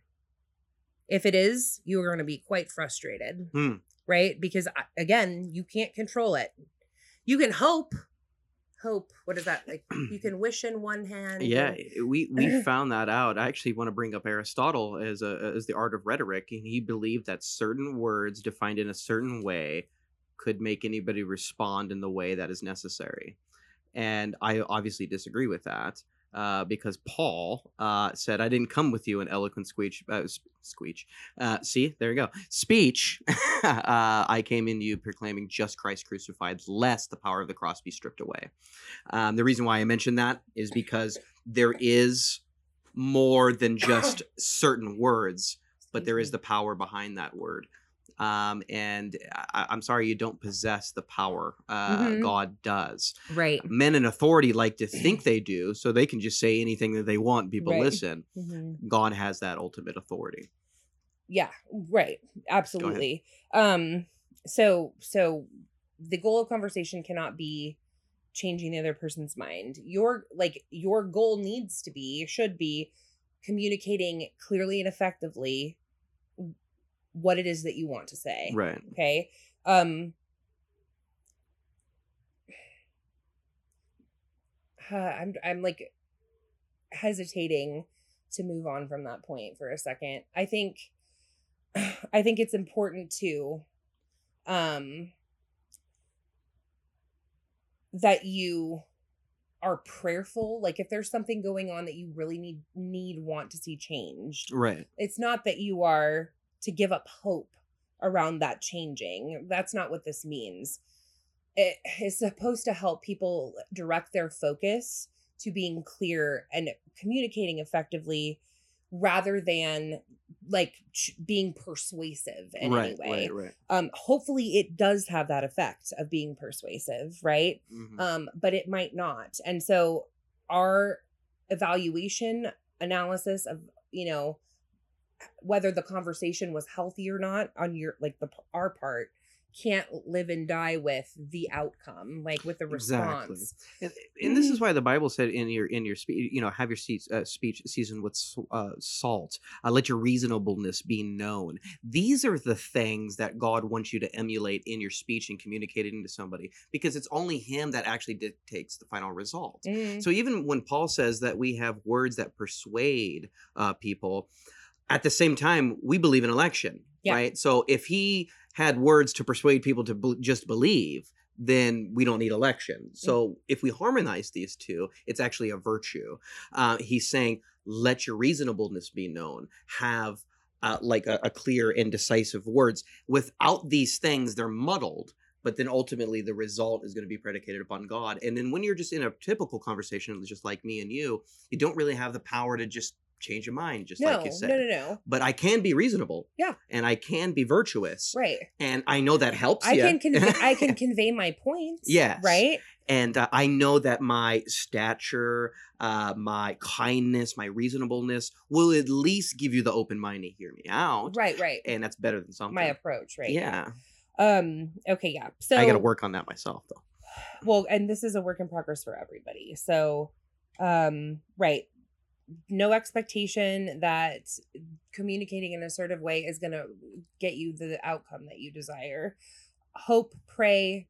If it is, you are going to be quite frustrated. Hmm. Right? Because uh, again, you can't control it. You can hope. Hope. What is that? Like you can wish in one hand. Yeah, and- we we found that out. I actually want to bring up Aristotle as a as the art of rhetoric, and he believed that certain words defined in a certain way could make anybody respond in the way that is necessary. And I obviously disagree with that uh, because Paul uh, said, "I didn't come with you in eloquent speech, uh, s- speech. Uh, see, there you go, speech. uh, I came into you proclaiming just Christ crucified, lest the power of the cross be stripped away." Um, the reason why I mention that is because there is more than just certain words, but there is the power behind that word. Um, and I, I'm sorry, you don't possess the power. Uh, Mhm. God does. right. Men in authority like to think they do, so they can just say anything that they want. People Right. listen. Mhm. God has that ultimate authority. Yeah, right. Absolutely. Um so so the goal of conversation cannot be changing the other person's mind. Your like your goal needs to be should be communicating clearly and effectively what it is that you want to say. Right. Okay? Um uh, I'm I'm like hesitating to move on from that point for a second. I think I think it's important to um that you are prayerful like if there's something going on that you really need need want to see changed Right. it's not that you are to give up hope around that changing that's not what this means it is supposed to help people direct their focus to being clear and communicating effectively rather than like ch- being persuasive in right. any way Right. Right. um hopefully it does have that effect of being persuasive right Mhm. um but it might not and so our evaluation analysis of you know whether the conversation was healthy or not on your like the our part can't live and die with the outcome like with the Exactly. response And, and this is why the Bible said in your in your speech, you know, have your seats, uh, speech seasoned with uh, salt. Uh, let your reasonableness be known. These are the things that God wants you to emulate in your speech and communicating to somebody, because it's only Him that actually dictates the final result. Mm, So even when Paul says that we have words that persuade uh, people, at the same time we believe in election, Yeah. right? So if he had words to persuade people to bel just believe, then we don't need election. So if we harmonize these two, it's actually a virtue. Uh, he's saying, let your reasonableness be known. Have uh, like a, a clear and decisive words. Without these things, they're muddled but then ultimately the result is going to be predicated upon God. And then when you're just in a typical conversation, just like me and you, you don't really have the power to just change your mind, just no like you said. no no no But I can be reasonable. Yeah. And I can be virtuous. right And I know that helps i you. can convey i can convey my points Yes. right and uh, I know that my stature, uh, my kindness, my reasonableness will at least give you the open mind to hear me out. right right And that's better than something. my approach right Yeah. um okay yeah so I got to work on that myself, though. well and this is a work in progress for everybody so um right no expectation that communicating in an assertive way is going to get you the outcome that you desire hope pray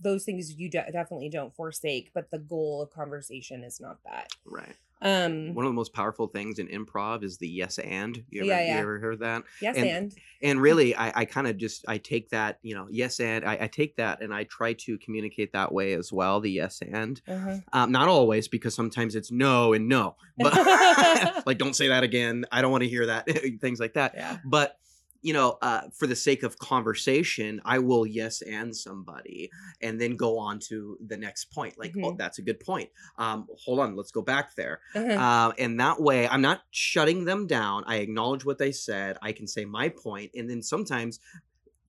those things you de- definitely don't forsake but the goal of conversation is not that Right. Um One of the most powerful things in improv is the yes and. You ever, Yeah, You ever heard that? yes and- and, And really, I, I kind of just I take that, you know, yes and I, I take that and I try to communicate that way as well. The yes and, uh-huh. um, not always because sometimes it's no and no, but like don't say that again. I don't want to hear that. Things like that. yeah But you know, uh, for the sake of conversation, I will yes and somebody, and then go on to the next point. Like, oh, Mhm. that's a good point. Um, hold on, let's go back there. uh-huh. Uh, and that way, I'm not shutting them down. I acknowledge what they said. I can say my point, and then sometimes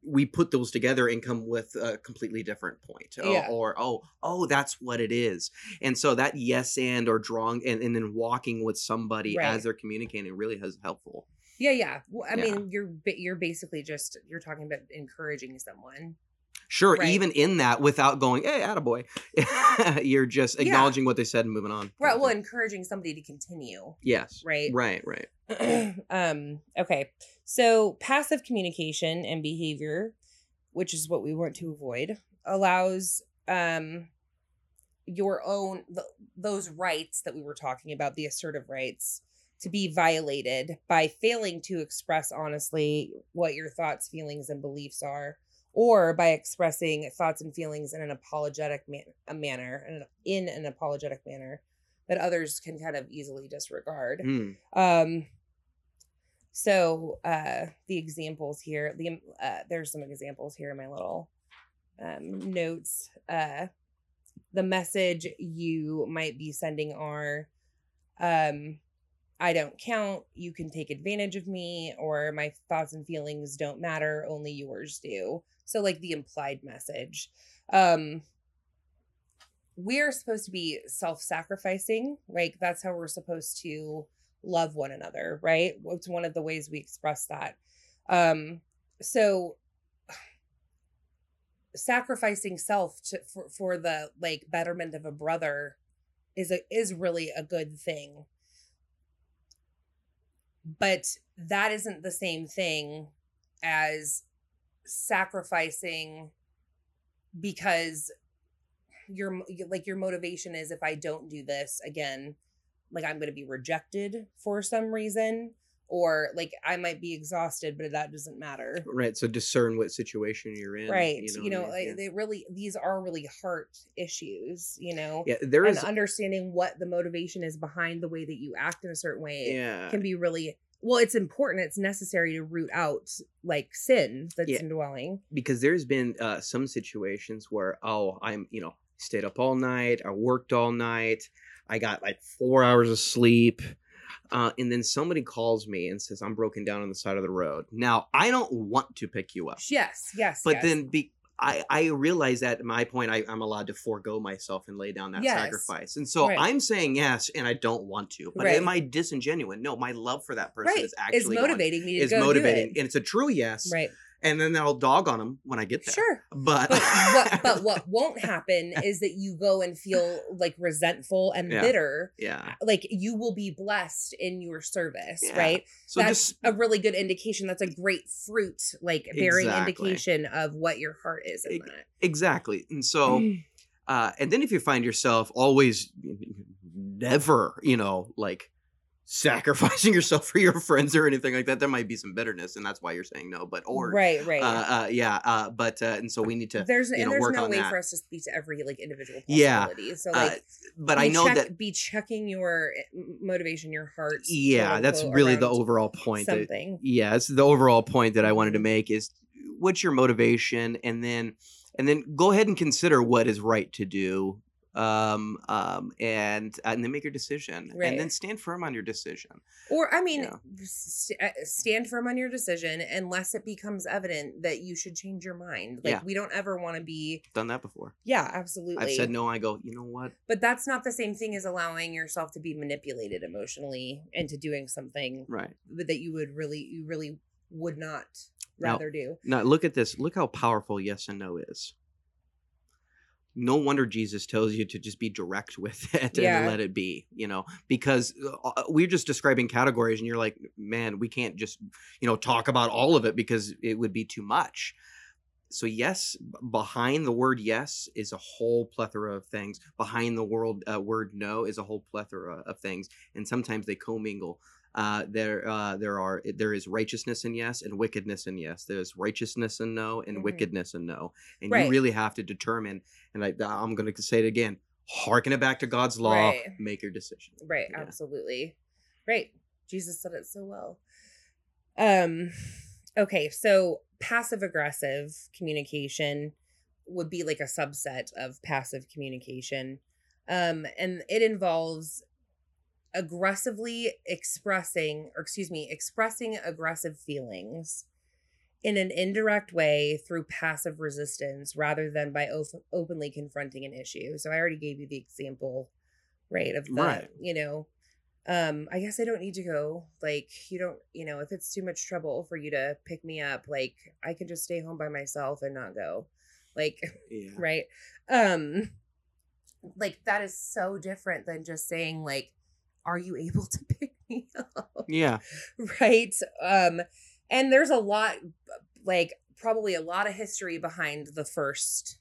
we put those together and come with a completely different point. Or- Yeah. Or, oh, oh, that's what it is. And so that yes and or drawing and, and then walking with somebody Right. as they're communicating really has helpful. Yeah yeah well, i Yeah. mean you're you're basically just you're talking about encouraging someone Sure, Right. even in that, without going, "Hey, attaboy," you're just Yeah. acknowledging what they said and moving on. right well encouraging somebody to continue yes, right right, right. um okay so passive communication and behavior which is what we want to avoid allows um your own th- those rights that we were talking about the assertive rights to be violated by failing to express honestly what your thoughts feelings and beliefs are or by expressing thoughts and feelings in an apologetic man- a manner in an, in an apologetic manner that others can kind of easily disregard Hmm. um so uh the examples here the uh there's some examples here in my little um notes uh the message you might be sending are um I don't count, you can take advantage of me or my thoughts and feelings don't matter, only yours do. So like the implied message. Um we're supposed to be self-sacrificing, right? That's how we're supposed to love one another, right? It's one of the ways we express that. Um, so sacrificing self to, for for the like betterment of a brother is a is really a good thing. But that isn't the same thing as sacrificing because your like your motivation is if I don't do this again, like I'm going to be rejected for some reason or like I might be exhausted but that doesn't matter. Right. So discern what situation you're in. Right. You know, what I like, they really these are really heart issues, you know. yeah. yeah, there and understanding what the motivation is behind the way that you act in a certain way Yeah. can be really well it's important it's necessary to root out like sin that's Yeah. indwelling because there's been uh, some situations where oh i'm you know stayed up all night i worked all night i got like four hours of sleep uh, and then somebody calls me and says i'm broken down on the side of the road now i don't want to pick you up yes yes but yes. then be I, I realize that at my point I, I'm allowed to forego myself and lay down that Yes. sacrifice. And so Right. I'm saying yes and I don't want to. But Right. am I disingenuine? No, my love for that person right is actually is motivating me to is go motivating. And it's a true yes. right And then I'll dog on them when I get there. sure But but what but what won't happen is that you go and feel like resentful and Yeah. bitter Yeah. like you will be blessed in your service Yeah. right So that's just a really good indication that's a great fruit like bearing Exactly. indication of what your heart is in that exactly. And so uh and then if you find yourself always never, you know, like sacrificing yourself for your friends or anything like that, there might be some bitterness and that's why you're saying no. But or right right uh, uh yeah, uh but uh and so we need to there's you know, there's work no way that. for us to speak to every like individual Yeah, possibility so uh, like but I know check- that be checking your eh, motivation your heart yeah, that's really the overall point that something yeah it's the overall point that i wanted to Mhm. make is what's your motivation and then and then go ahead and consider what is right to do um um and and then make your decision Right. and then stand firm on your decision or i mean Yeah. st- uh, stand firm on your decision unless it becomes evident that you should change your mind like Yeah. we don't ever want to be done that before yeah absolutely i've said no i go you know what but that's not the same thing as allowing yourself to be manipulated emotionally into doing something right that you would really you really would not Now- rather do now look at this look how powerful yes and no is no wonder jesus tells you to just be direct with it Yeah. and let it be you know because uh, we're just describing categories and you're like man we can't just you know talk about all of it because it would be too much. So yes behind the word yes is a whole plethora of things. Behind the world uh, word no is a whole plethora of things. And sometimes they commingle uh, there uh, there are there is righteousness in yes and wickedness in yes there's righteousness in no and Mhm. wickedness in no and Right. you really have to determine and I, i'm going to say it again harken it back to god's law Right. make your decision right Yeah. absolutely right jesus said it so well um okay so passive aggressive communication would be like a subset of passive communication um and it involves aggressively expressing or excuse me expressing aggressive feelings in an indirect way through passive resistance rather than by op- openly confronting an issue so i already gave you the example right of the Right. you know um i guess i don't need to go like you don't you know if it's too much trouble for you to pick me up like i can just stay home by myself and not go Like, Yeah. right? Um, like that is so different than just saying like, "Are you able to pick me up?" Yeah. right? Um, and there's a lot, like probably a lot of history behind the first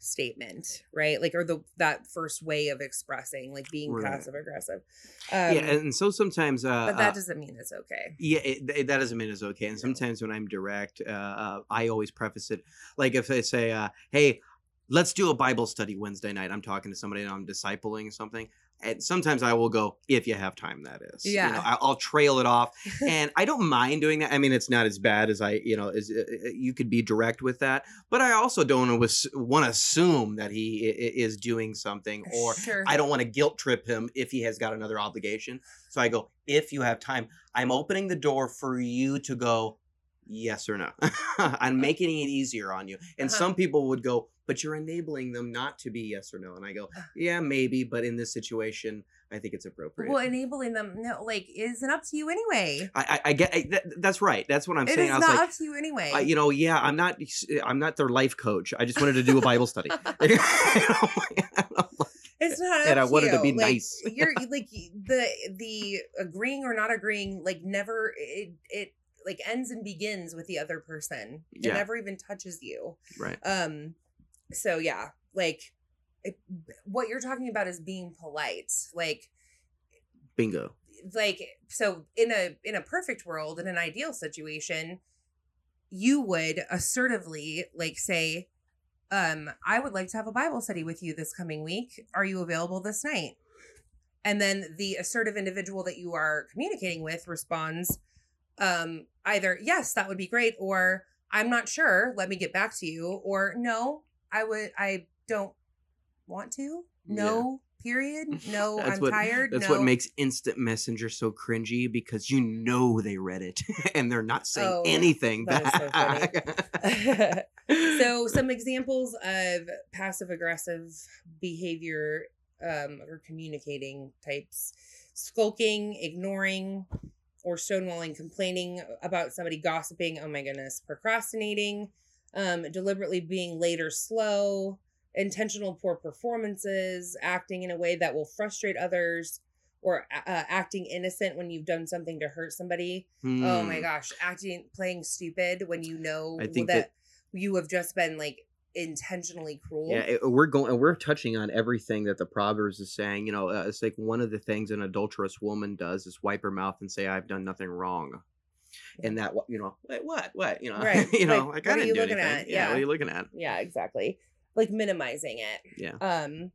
statement, right? Like, or the that first way of expressing, like being Right. passive aggressive. Um, yeah. And so sometimes, uh, but that uh, doesn't mean it's okay. Yeah, it, it- that doesn't mean it's okay. And No. sometimes when I'm direct, uh, uh, I always preface it like if they say, uh, "Hey, let's do a Bible study Wednesday night." I'm talking to somebody and I'm discipling something, and sometimes I will go, "If you have time, that is." You know, Yeah. I'll trail it off, and I don't mind doing that. I mean, it's not as bad as I, you know, as uh, uh, you could be direct with that, but I also don't want to assume that he is doing something or sure. I don't want to guilt trip him if he has got another obligation. So I go, if you have time, I'm opening the door for you to go, yes or no. I'm making it easier on you. And Uh-huh. some people would go, but you're enabling them not to be yes or no. And I go, yeah, maybe, but in this situation, I think it's appropriate. well, enabling them, no, like, isn't up to you anyway. I, I, I get I, that, that's right. That's what I'm It saying. is I was not like, up to you anyway. uh, you know, yeah, I'm not, I'm not their life coach. I just wanted to do a Bible study. It's not. And I wanted to be Like, nice. you're like the the agreeing or not agreeing, like never it it like ends and begins with the other person. Yeah. It never even touches you. right. Um. So yeah, like it, what you're talking about is being polite. Like Bingo. like so in a in a perfect world in an ideal situation you would assertively like say um i would like to have a bible study with you this coming week are you available this night and then the assertive individual that you are communicating with responds um either yes that would be great or i'm not sure let me get back to you or no i would i don't want to Yeah. no period no That's i'm what- tired That's no. what makes instant messenger so cringy because you know they read it and they're not saying Oh, anything that is so funny. back. so some examples of passive aggressive behavior um, or communicating types skulking ignoring or stonewalling complaining about somebody gossiping oh my goodness procrastinating um, deliberately being late or slow intentional poor performances acting in a way that will frustrate others or uh, acting innocent when you've done something to hurt somebody Oh my Hmm. gosh, acting playing stupid when you know that, that- you have just been like intentionally cruel. Yeah, it- we're going. We're touching on everything that the Proverbs is saying. You know, uh, it's like one of the things an adulterous woman does is wipe her mouth and say, "I've done nothing wrong," and that you know, what, what, what, you know, Right. you know, Like, like, what I are didn't you do looking anything. at? Yeah, what are you looking at? yeah, exactly. Like minimizing it. Yeah, Um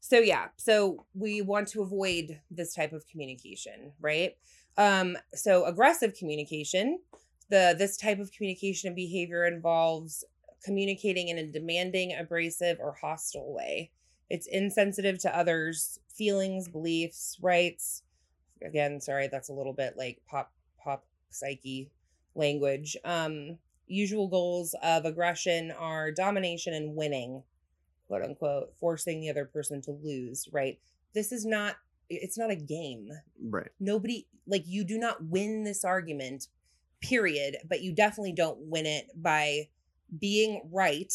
so yeah, so we want to avoid this type of communication, right? Um so aggressive communication, the this type of communication and behavior involves communicating in a demanding, abrasive or hostile way. It's insensitive to others' feelings, beliefs, rights. Again, sorry, that's a little bit like pop pop psyche language. Um usual goals of aggression are domination and winning quote unquote forcing the other person to lose right this is not it's not a game right. nobody like you do not win this argument period but you definitely don't win it by being right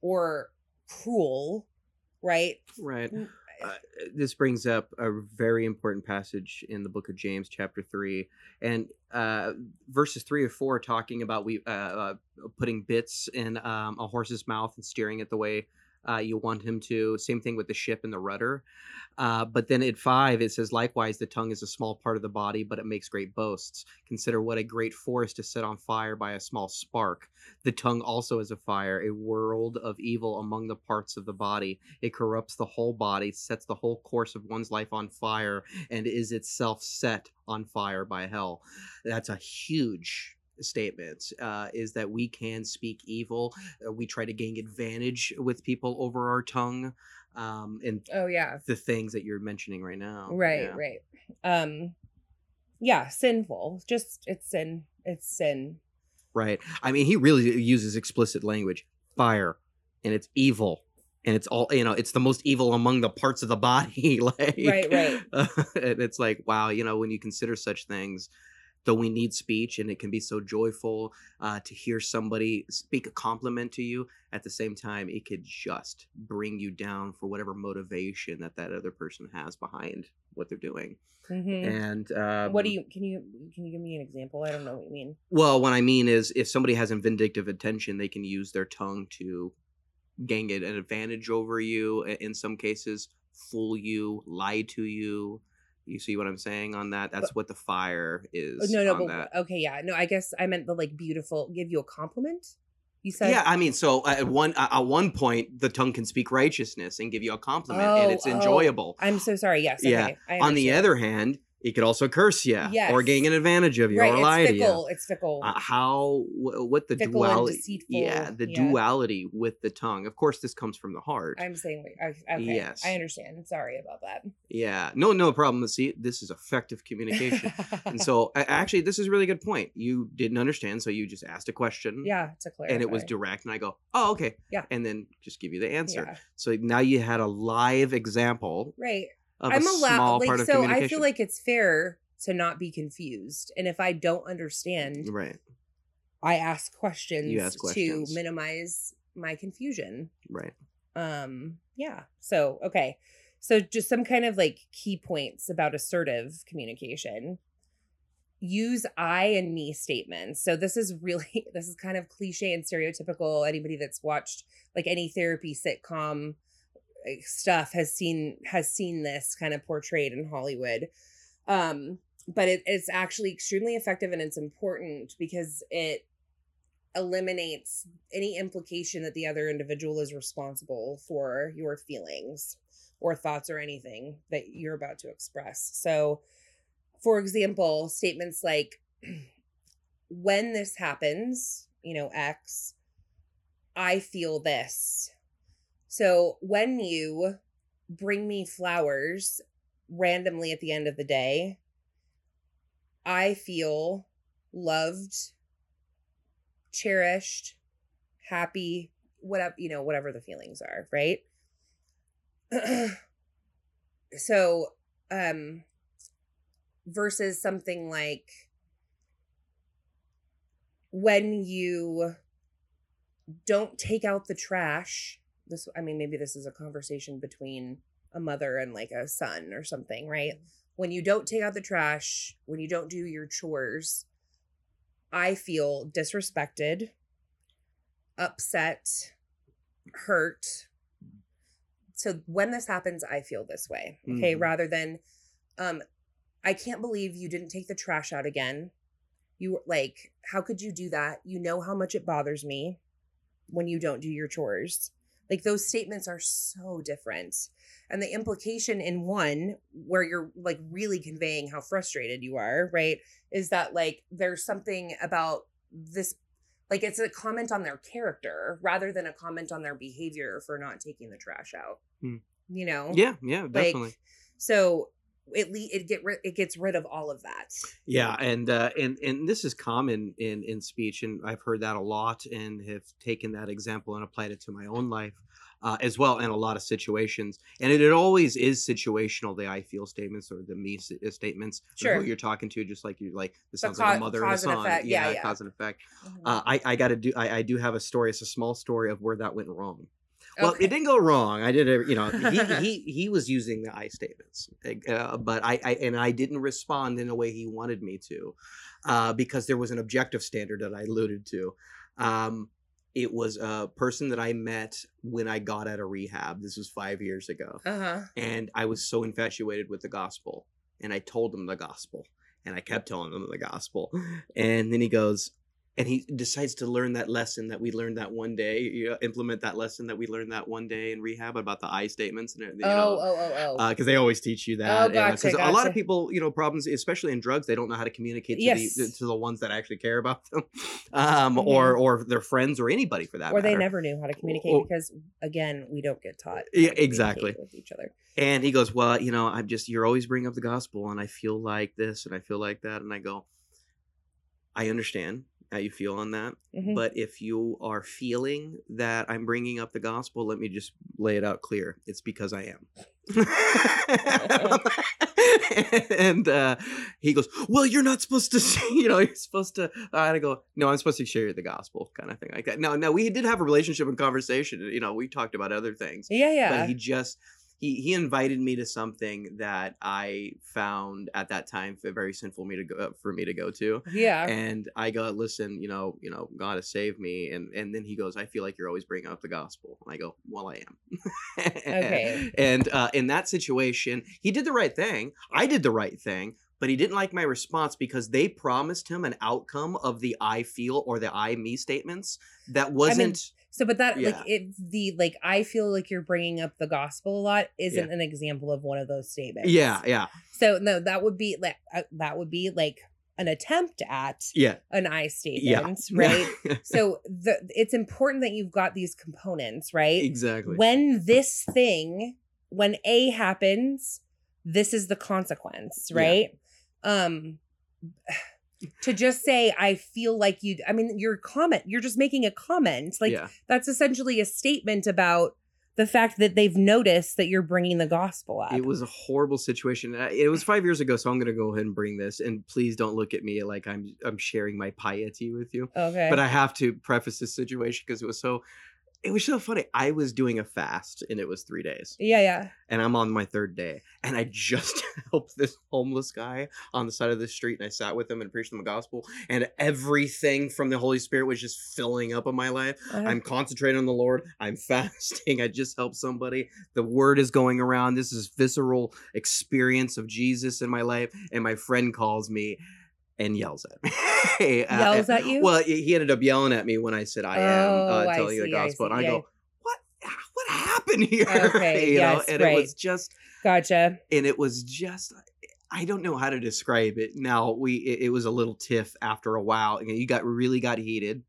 or cruel right Right. Mm, Uh, this brings up a very important passage in the book of James, chapter three, and uh, verses three or four, talking about we uh, uh, putting bits in um, a horse's mouth and steering it the way uh, you want him to. Same thing with the ship and the rudder. Uh, but then at five, it says, likewise, the tongue is a small part of the body, but it makes great boasts. Consider what a great forest is set on fire by a small spark. The tongue also is a fire, a world of evil among the parts of the body. It corrupts the whole body, sets the whole course of one's life on fire, and is itself set on fire by hell. That's a huge statement uh, is that we can speak evil uh, we try to gain advantage with people over our tongue um, and oh yeah the things that you're mentioning right now right Yeah. right um yeah sinful just it's sin it's sin right i mean he really uses explicit language fire and it's evil and it's all you know it's the most evil among the parts of the body like Right, right. and it's like wow you know when you consider such things though we need speech and it can be so joyful uh, to hear somebody speak a compliment to you at the same time it could just bring you down for whatever motivation that that other person has behind what they're doing Mhm. and um, what do you can you can you give me an example? I don't know what you mean. well what i mean is if somebody has a vindictive intention they can use their tongue to gain an advantage over you in some cases fool you lie to you you see what i'm saying on that uh, that's what the fire uh, is Oh, no, no, but that. okay, yeah, no. I guess I meant the like beautiful. Give you a compliment. You said yeah, I mean, so at one at one point, the tongue can speak righteousness and give you a compliment, Oh, and it's oh. enjoyable. I'm so sorry. Yes. Yeah. Okay, I On the other hand, it could also curse you or gain an advantage of you right, or it's lie to you. fickle. It's fickle. Uh, how wh- what the Fickle and duality? deceitful, Yeah, the yeah. duality with the tongue. Of course, this comes from the heart. I'm saying, okay, Yes. I understand. Sorry about that. Yeah, no, no problem. See, this is effective communication. and so, actually, this is a really good point. You didn't understand, so you just asked a question. yeah, to clarify, And it was direct, and I go, "Oh, okay." Yeah. And then just give you the answer. Yeah, So now you had a live example right. I'm a allowed. small Like, part of so. I feel like it's fair to not be confused, and if I don't understand, right, I ask questions, ask questions. to minimize my confusion. right. Um, yeah. So okay. So just some kind of like key points about assertive communication. Use I and me statements. So this is really this is kind of cliche and stereotypical. Anybody that's watched like any therapy sitcom stuff has seen has seen this kind of portrayed in Hollywood. Um, but it, it's actually extremely effective and it's important because it eliminates any implication that the other individual is responsible for your feelings or thoughts or anything that you're about to express. So, for example, statements like, when this happens, you know, X, I feel this. So, when you bring me flowers randomly at the end of the day, I feel loved, cherished, happy, whatever, you know, whatever the feelings are, right? so, um, versus something like when you don't take out the trash, this, I mean, maybe this is a conversation between a mother and like a son or something, right? When you don't take out the trash, when you don't do your chores, I feel disrespected, upset, hurt. So when this happens, I feel this way. Okay. Mhm. Rather than, um, I can't believe you didn't take the trash out again. You like, how could you do that? You know how much it bothers me when you don't do your chores. Like those statements are so different. And the implication in one, where you're like really conveying how frustrated you are, right? Is that like there's something about this, like it's a comment on their character rather than a comment on their behavior for not taking the trash out. Hmm. You know? Yeah, yeah, definitely. Like, so it le- it get rid it gets rid of all of that. Yeah, and uh, and and this is common in in speech, and I've heard that a lot, and have taken that example and applied it to my own life uh, as well in a lot of situations. And it, it always is situational. The I feel statements or the me uh, statements. Sure. Who you're talking to, just like you like this The sounds like a ca- mother and a cause and son. Yeah, yeah. cause and effect. Mhm. Uh, I I got to do. I, I do have a story. It's a small story of where that went wrong. Well, Okay. it didn't go wrong. I did, every- you know, he he, he was using the I statements, uh, but I, I and I didn't respond in a way he wanted me to, uh, because there was an objective standard that I alluded to. Um, it was a person that I met when I got out of rehab. This was five years ago, Uh-huh. and I was so infatuated with the gospel, and I told him the gospel, and I kept telling him the gospel, and then he goes, and he decides to learn that lesson that we learned that one day, you know, implement that lesson that we learned that one day in rehab about the I statements and uh, you Oh, know. oh, oh, oh. oh. Uh, because they always teach you oh, that. Oh, gotcha, Because a lot of people, you know, problems, especially in drugs, they don't know how to communicate to, Yes. the, to the ones that actually care about them, um, or mm-hmm. or their friends or anybody for that or they never knew how to communicate or- because again, we don't get taught. Yeah, exactly. with each other. And he goes, Well, you know, I'm just, you're always bringing up the gospel, and I feel like this, and I feel like that. And I go, I understand. How you feel on that. Mhm. But if you are feeling that I'm bringing up the gospel, let me just lay it out clear. It's because I am. and uh, he goes, "Well, you're not supposed to, say, you know, you're supposed to." I go, "No, I'm supposed to share the gospel, kind of thing like that." No, no, we did have a relationship and conversation. You know, we talked about other things, yeah, yeah. but he just he he invited me to something that I found at that time very sinful me to go uh, for me to go to yeah. and I go, listen, you know, you know, God has saved me, and and then he goes, I feel like you're always bringing up the gospel, and I go, well, I am. Okay. And uh, in that situation, he did the right thing. I did the right thing, but he didn't like my response because they promised him an outcome of the I feel or the I me statements that wasn't. So, but that Yeah. like it the like I feel like you're bringing up the gospel a lot isn't an example of one of those statements. yeah, yeah, So no, that would be like uh, that would be like an attempt at yeah, an I yeah. statement, right? so the it's important that you've got these components, right? exactly. When this thing, when A happens, this is the consequence, Yeah. right? Um to just say I feel like you I mean your comment, you're just making a comment. Like yeah, that's essentially a statement about the fact that they've noticed that you're bringing the gospel up. it was a horrible situation. It was five years ago, so I'm gonna go ahead and bring this. And please don't look at me like I'm I'm sharing my piety with you. okay. but I have to preface this situation because it was so it was so funny. I was doing a fast and it was three days, yeah, yeah. and I'm on my third day, and I just helped this homeless guy on the side of the street, and I sat with him and preached him the gospel, and everything from the Holy Spirit was just filling up in my life. Uh-huh. I'm concentrating on the Lord. I'm fasting. I just helped somebody. The word is going around. This is visceral experience of Jesus in my life, and my friend calls me and yells at me. Uh, Yells at you? Well, he ended up yelling at me when I said I am Oh, uh, I telling you the see, I gospel, see, and I yeah. go, "What? What happened here?" Okay, you yes, know, and it was just, Gotcha. and it was just. I don't know how to describe it. Now we, it, it was a little tiff after a while. and You got really got heated,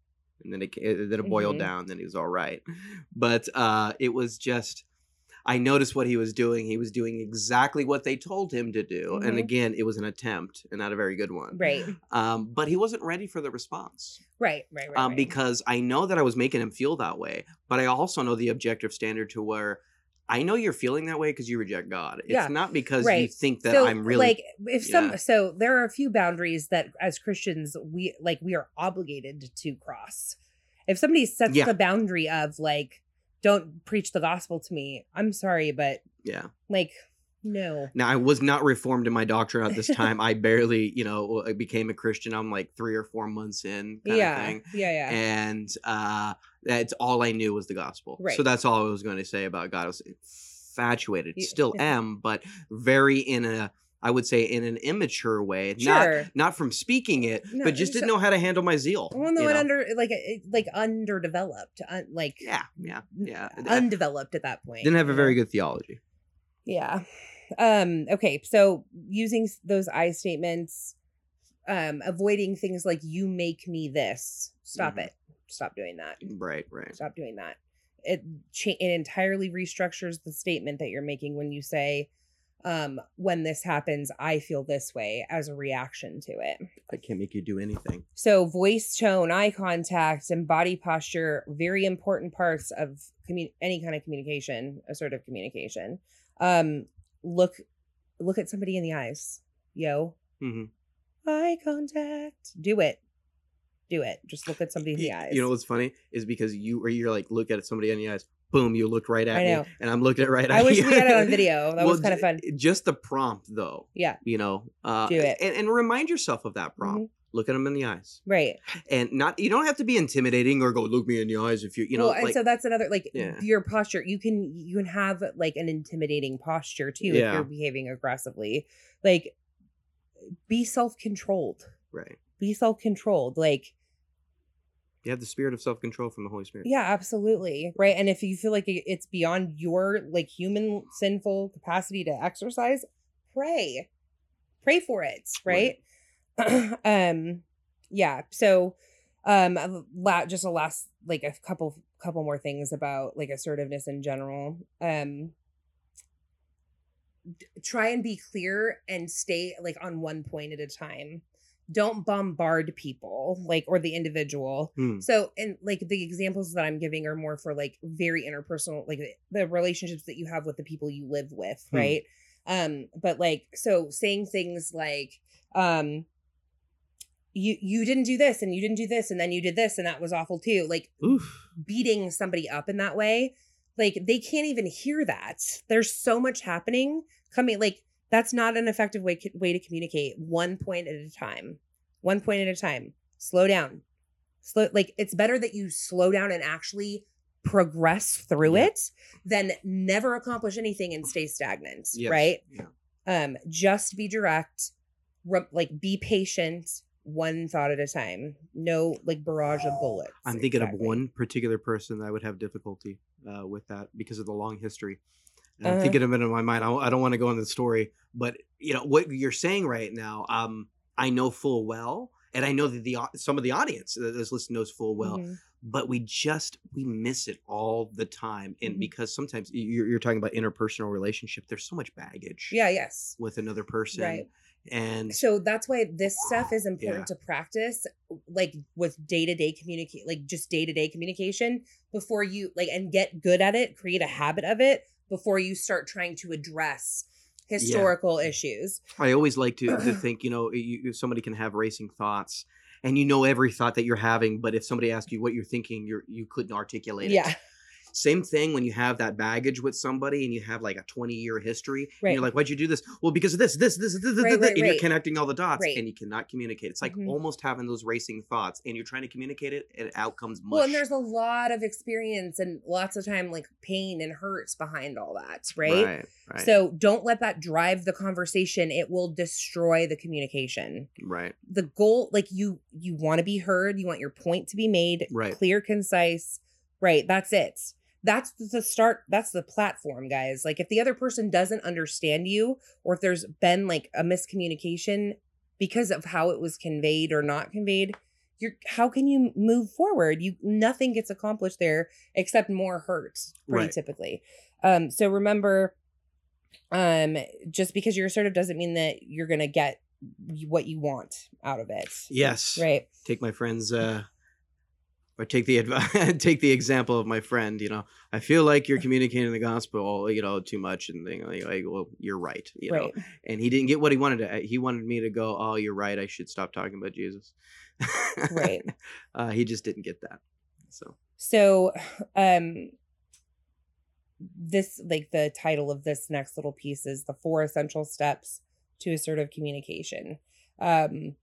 and then it then it boiled Mhm. down. Then he was all right, but uh, it was just. I noticed what he was doing. He was doing exactly what they told him to do, and Mhm. again, it was an attempt and not a very good one. Right. Um, but he wasn't ready for the response Right. Right. Right. um, right. because I know that I was making him feel that way, but I also know the objective standard to where I know you're feeling that way because you reject God. It's Yeah, not because you think that so, I'm really like if some Yeah. so there are a few boundaries that as Christians we like we are obligated to cross. If somebody sets Yeah. the boundary of like don't preach the gospel to me, I'm sorry, but yeah. like no. Now I was not reformed in my doctrine at this time. I barely, you know, I became a Christian. I'm like three or four months in, kind Yeah, of thing. yeah, yeah. And uh, that's all I knew was the gospel. So that's all I was going to say about God. I was infatuated, still am, but very in a, I would say, in an immature way. Not Sure. not from speaking it, No, but just so- didn't know how to handle my zeal. well, no, and know? under like like underdeveloped, un, like yeah, yeah, yeah. Undeveloped at that point. didn't have a very good theology. Yeah. Um, okay, so using those I statements, um, avoiding things like you make me this. Stop Mhm. it. Stop doing that. Right, right. Stop doing that. It cha- it entirely restructures the statement that you're making when you say, um, when this happens, I feel this way as a reaction to it. I can't make you do anything. So, voice tone, eye contact, and body posture, very important parts of commu- any kind of communication, assertive communication. Um, look, look at somebody in the eyes, yo. hmm Eye contact. Do it. Do it. Just look at somebody in the eyes. You know what's funny is because you or you're like look at somebody in the eyes. Boom! You looked right at I me, know. and I'm looking at right at you. I wish you. we had it on video. That was kind of fun. Just the prompt, though. Yeah. You know, uh, Do it. and, and remind yourself of that prompt. Mhm. Look at them in the eyes, Right. and not. You don't have to be intimidating or go look me in the eyes if you. You know, well, and like so that's another like Yeah. your posture. You can you can have like an intimidating posture too if you're behaving aggressively. Like be self-controlled. right. Be self-controlled. Like You have the spirit of self control from the Holy Spirit. yeah, absolutely. Right? And if you feel like it's beyond your like human sinful capacity to exercise, pray. Pray for it, right? um yeah, so um la- just a last like a couple couple more things about like assertiveness in general. Um d- try and be clear and stay like on one point at a time don't bombard people like or the individual Hmm. so and like the examples that i'm giving are more for like very interpersonal like the relationships that you have with the people you live with Hmm. right um but like so saying things like um you you didn't do this and you didn't do this and then you did this and that was awful too like Oof. beating somebody up in that way like they can't even hear that there's so much happening coming like that's not an effective way way to communicate one point at a time one point at a time slow down slow like it's better that you slow down and actually progress through Yeah. it than never accomplish anything and stay stagnant Yes. right Yeah. um just be direct re- like be patient one thought at a time no like barrage of bullets I'm thinking Exactly. of one particular person that I would have difficulty uh, with that because of the long history. And I'm Uh-huh. thinking of it in my mind. I, don't- I don't want to go into the story, but you know what you're saying right now. Um, I know full well, and I know that the some of the audience that is listening knows full well. Mhm. But we just we miss it all the time, and Mhm. because sometimes you're, you're talking about interpersonal relationship, there's so much baggage yeah yes with another person, Right. and so that's why this stuff is important Yeah. to practice like with day-to-day communicate like just day-to-day communication before you like and get good at it create a habit of it before you start trying to address historical issues. I always like to, to think, you know, you- somebody can have racing thoughts, and you know every thought that you're having, but if somebody asks you what you're thinking, you're you couldn't articulate it. yeah Same thing when you have that baggage with somebody and you have like a 20 year history. And you're like, why'd you do this? Well, because of this, this, this, this, this, Right, this," right, and you're connecting all the dots Right. and you cannot communicate. It's like Mhm. almost having those racing thoughts and you're trying to communicate it and out comes mush. well and there's a lot of experience and lots of time like pain and hurts behind all that right, Right. right so don't let that drive the conversation it will destroy the communication right. the goal like you you want to be heard you want your point to be made Right. clear concise right that's it that's the start that's the platform guys. Like if the other person doesn't understand you or if there's been like a miscommunication because of how it was conveyed or not conveyed you're how can you move forward? You nothing gets accomplished there except more hurt pretty Right. typically. Um so remember um just because you're assertive doesn't mean that you're gonna get what you want out of it. Yes. right? Take my friend's uh or take the advi- take the example of my friend you know? I feel like you're communicating the gospel you know too much and thing like, well you're right you know? Right. And he didn't get what he wanted to he wanted me to go oh you're right i should stop talking about jesus. Right. uh he just didn't get that so. So, um, this like the title of this next little piece is the four essential steps to assertive communication. Um,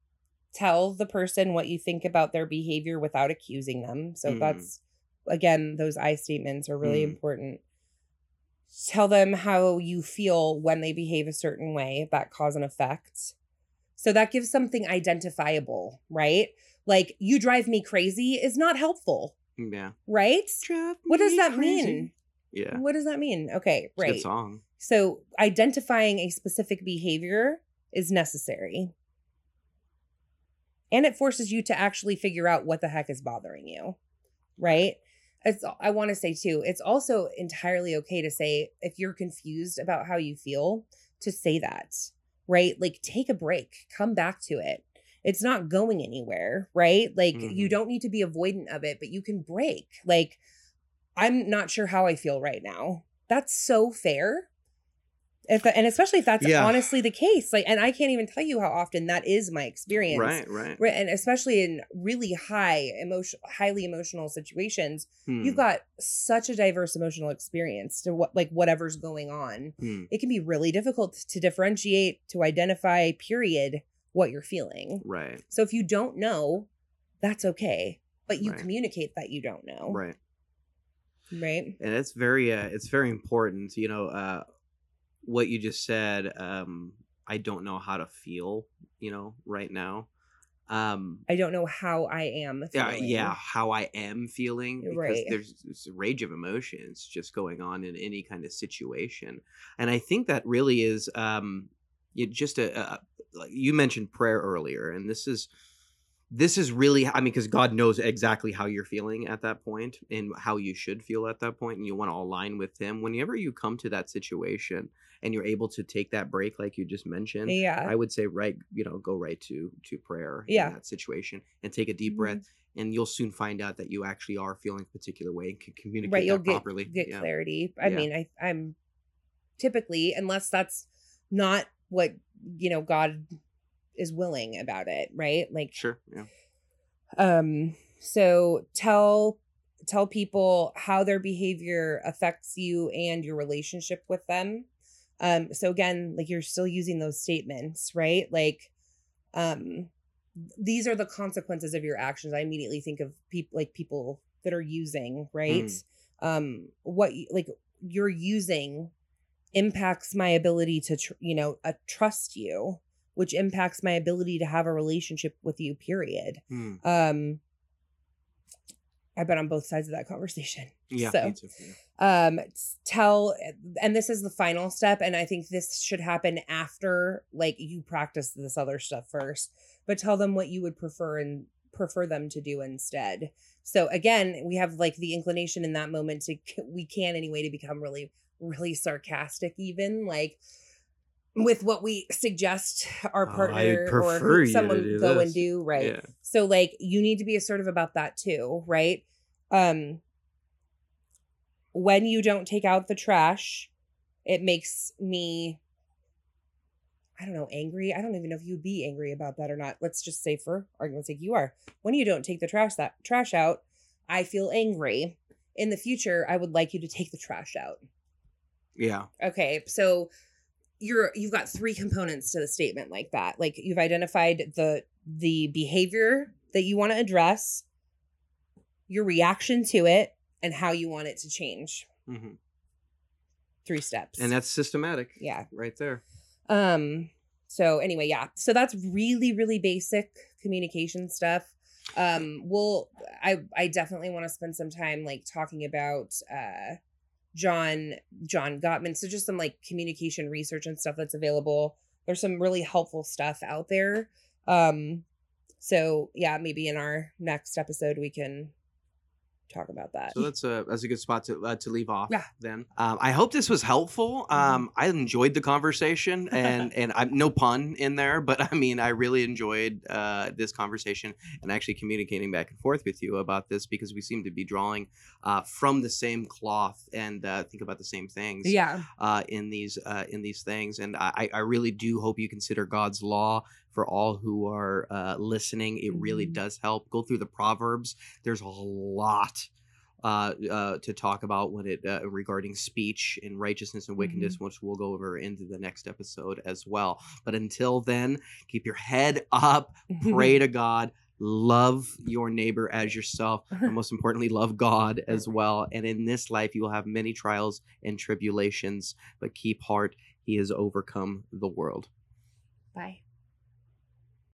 tell the person what you think about their behavior without accusing them. So Mm. that's again, those I statements are really Mm. important. Tell them how you feel when they behave a certain way, that cause and effect. So that gives something identifiable, right? Like you drive me crazy is not helpful yeah right? What does that mean? yeah What does that mean? Okay, it's a right. good song So identifying a specific behavior is necessary. And it forces you to actually figure out what the heck is bothering you. Right? It's I want to say too, it's also entirely okay to say if you're confused about how you feel, to say that. Right? Like take a break, come back to it. It's not going anywhere, right? Like you Mhm. don't need to be avoidant of it, but you can break. Like I'm not sure how I feel right now. That's so fair. If and especially if that's Yeah. honestly the case. Like and I can't even tell you how often that is my experience. right right Right, and especially in really high emotion highly emotional situations, Hmm, you've got such a diverse emotional experience to what like whatever's going on. hmm, It can be really difficult to differentiate, to identify, period, what you're feeling. right So if you don't know, that's okay. But you Right. communicate that you don't know. right Right. and it's very uh, it's very important you know uh what you just said um i don't know how to feel you know right now um I don't know how I am. yeah, feeling. yeah how i am feeling because Right. there's this rage of emotions just going on in any kind of situation and i think that really is um it just a, a like you mentioned prayer earlier and this is this is really i mean because god knows exactly how you're feeling at that point and how you should feel at that point and you want to align with him whenever you come to that situation and you're able to take that break like you just mentioned Yeah. i would say right you know go right to to prayer Yeah. in that situation and take a deep Mhm. breath and you'll soon find out that you actually are feeling a particular way and can communicate right. You'll that get properly get yeah. clarity. I Yeah. mean, I I'm typically unless that's not what you know God is willing about it, right? Like sure yeah um so tell tell people how their behavior affects you and your relationship with them um so again like you're still using those statements right? Like um these are the consequences of your actions. I immediately think of people like people that are using right? Um what like you're using impacts my ability to tr- you know uh, trust you which impacts my ability to have a relationship with you period. Hmm. um i've been on both sides of that conversation yeah so too, yeah. um tell and this is the final step and i think this should happen after like you practice this other stuff first but tell them what you would prefer and prefer them to do instead so again we have like the inclination in that moment to we can anyway to become really really sarcastic even like with what we suggest our Oh, partner or prefer who- you to someone go this. and do right yeah so like you need to be assertive about that too, right? Um when you don't take out the trash, it makes me I don't know, angry. I don't even know if you'd be angry about that or not. Let's just say for argument's sake you are. When you don't take the trash that trash out, I feel angry. In the future, I would like you to take the trash out. yeah Okay, so you're you've got three components to the statement like that. Like you've identified the the behavior that you want to address, your reaction to it, and how you want it to change. hmm Three steps. and that's systematic yeah. right there Um so anyway, yeah. So that's really really basic communication stuff. Um we'll I I definitely want to spend some time like talking about uh John John Gottman. So just some like communication research and stuff that's available. There's some really helpful stuff out there. Um so yeah, maybe in our next episode we can talk about that. So that's a that's a good spot to uh, to leave off. Yeah. Then um, I hope this was helpful. Um, I enjoyed the conversation, and and I'm no pun in there, but I mean I really enjoyed uh, this conversation and actually communicating back and forth with you about this because we seem to be drawing uh, from the same cloth and uh, think about the same things. yeah. uh, in these uh, in these things. And I, I really do hope you consider God's law for all who are uh, listening. It really Mhm. does help. Go through the Proverbs. There's a lot. Uh, uh, to talk about when it uh, regarding speech and righteousness and wickedness, which we'll go over into the next episode as well. But until then, keep your head up, pray to God, love your neighbor as yourself, and most importantly, love God as well. And in this life, you will have many trials and tribulations, but keep heart, He has overcome the world. Bye.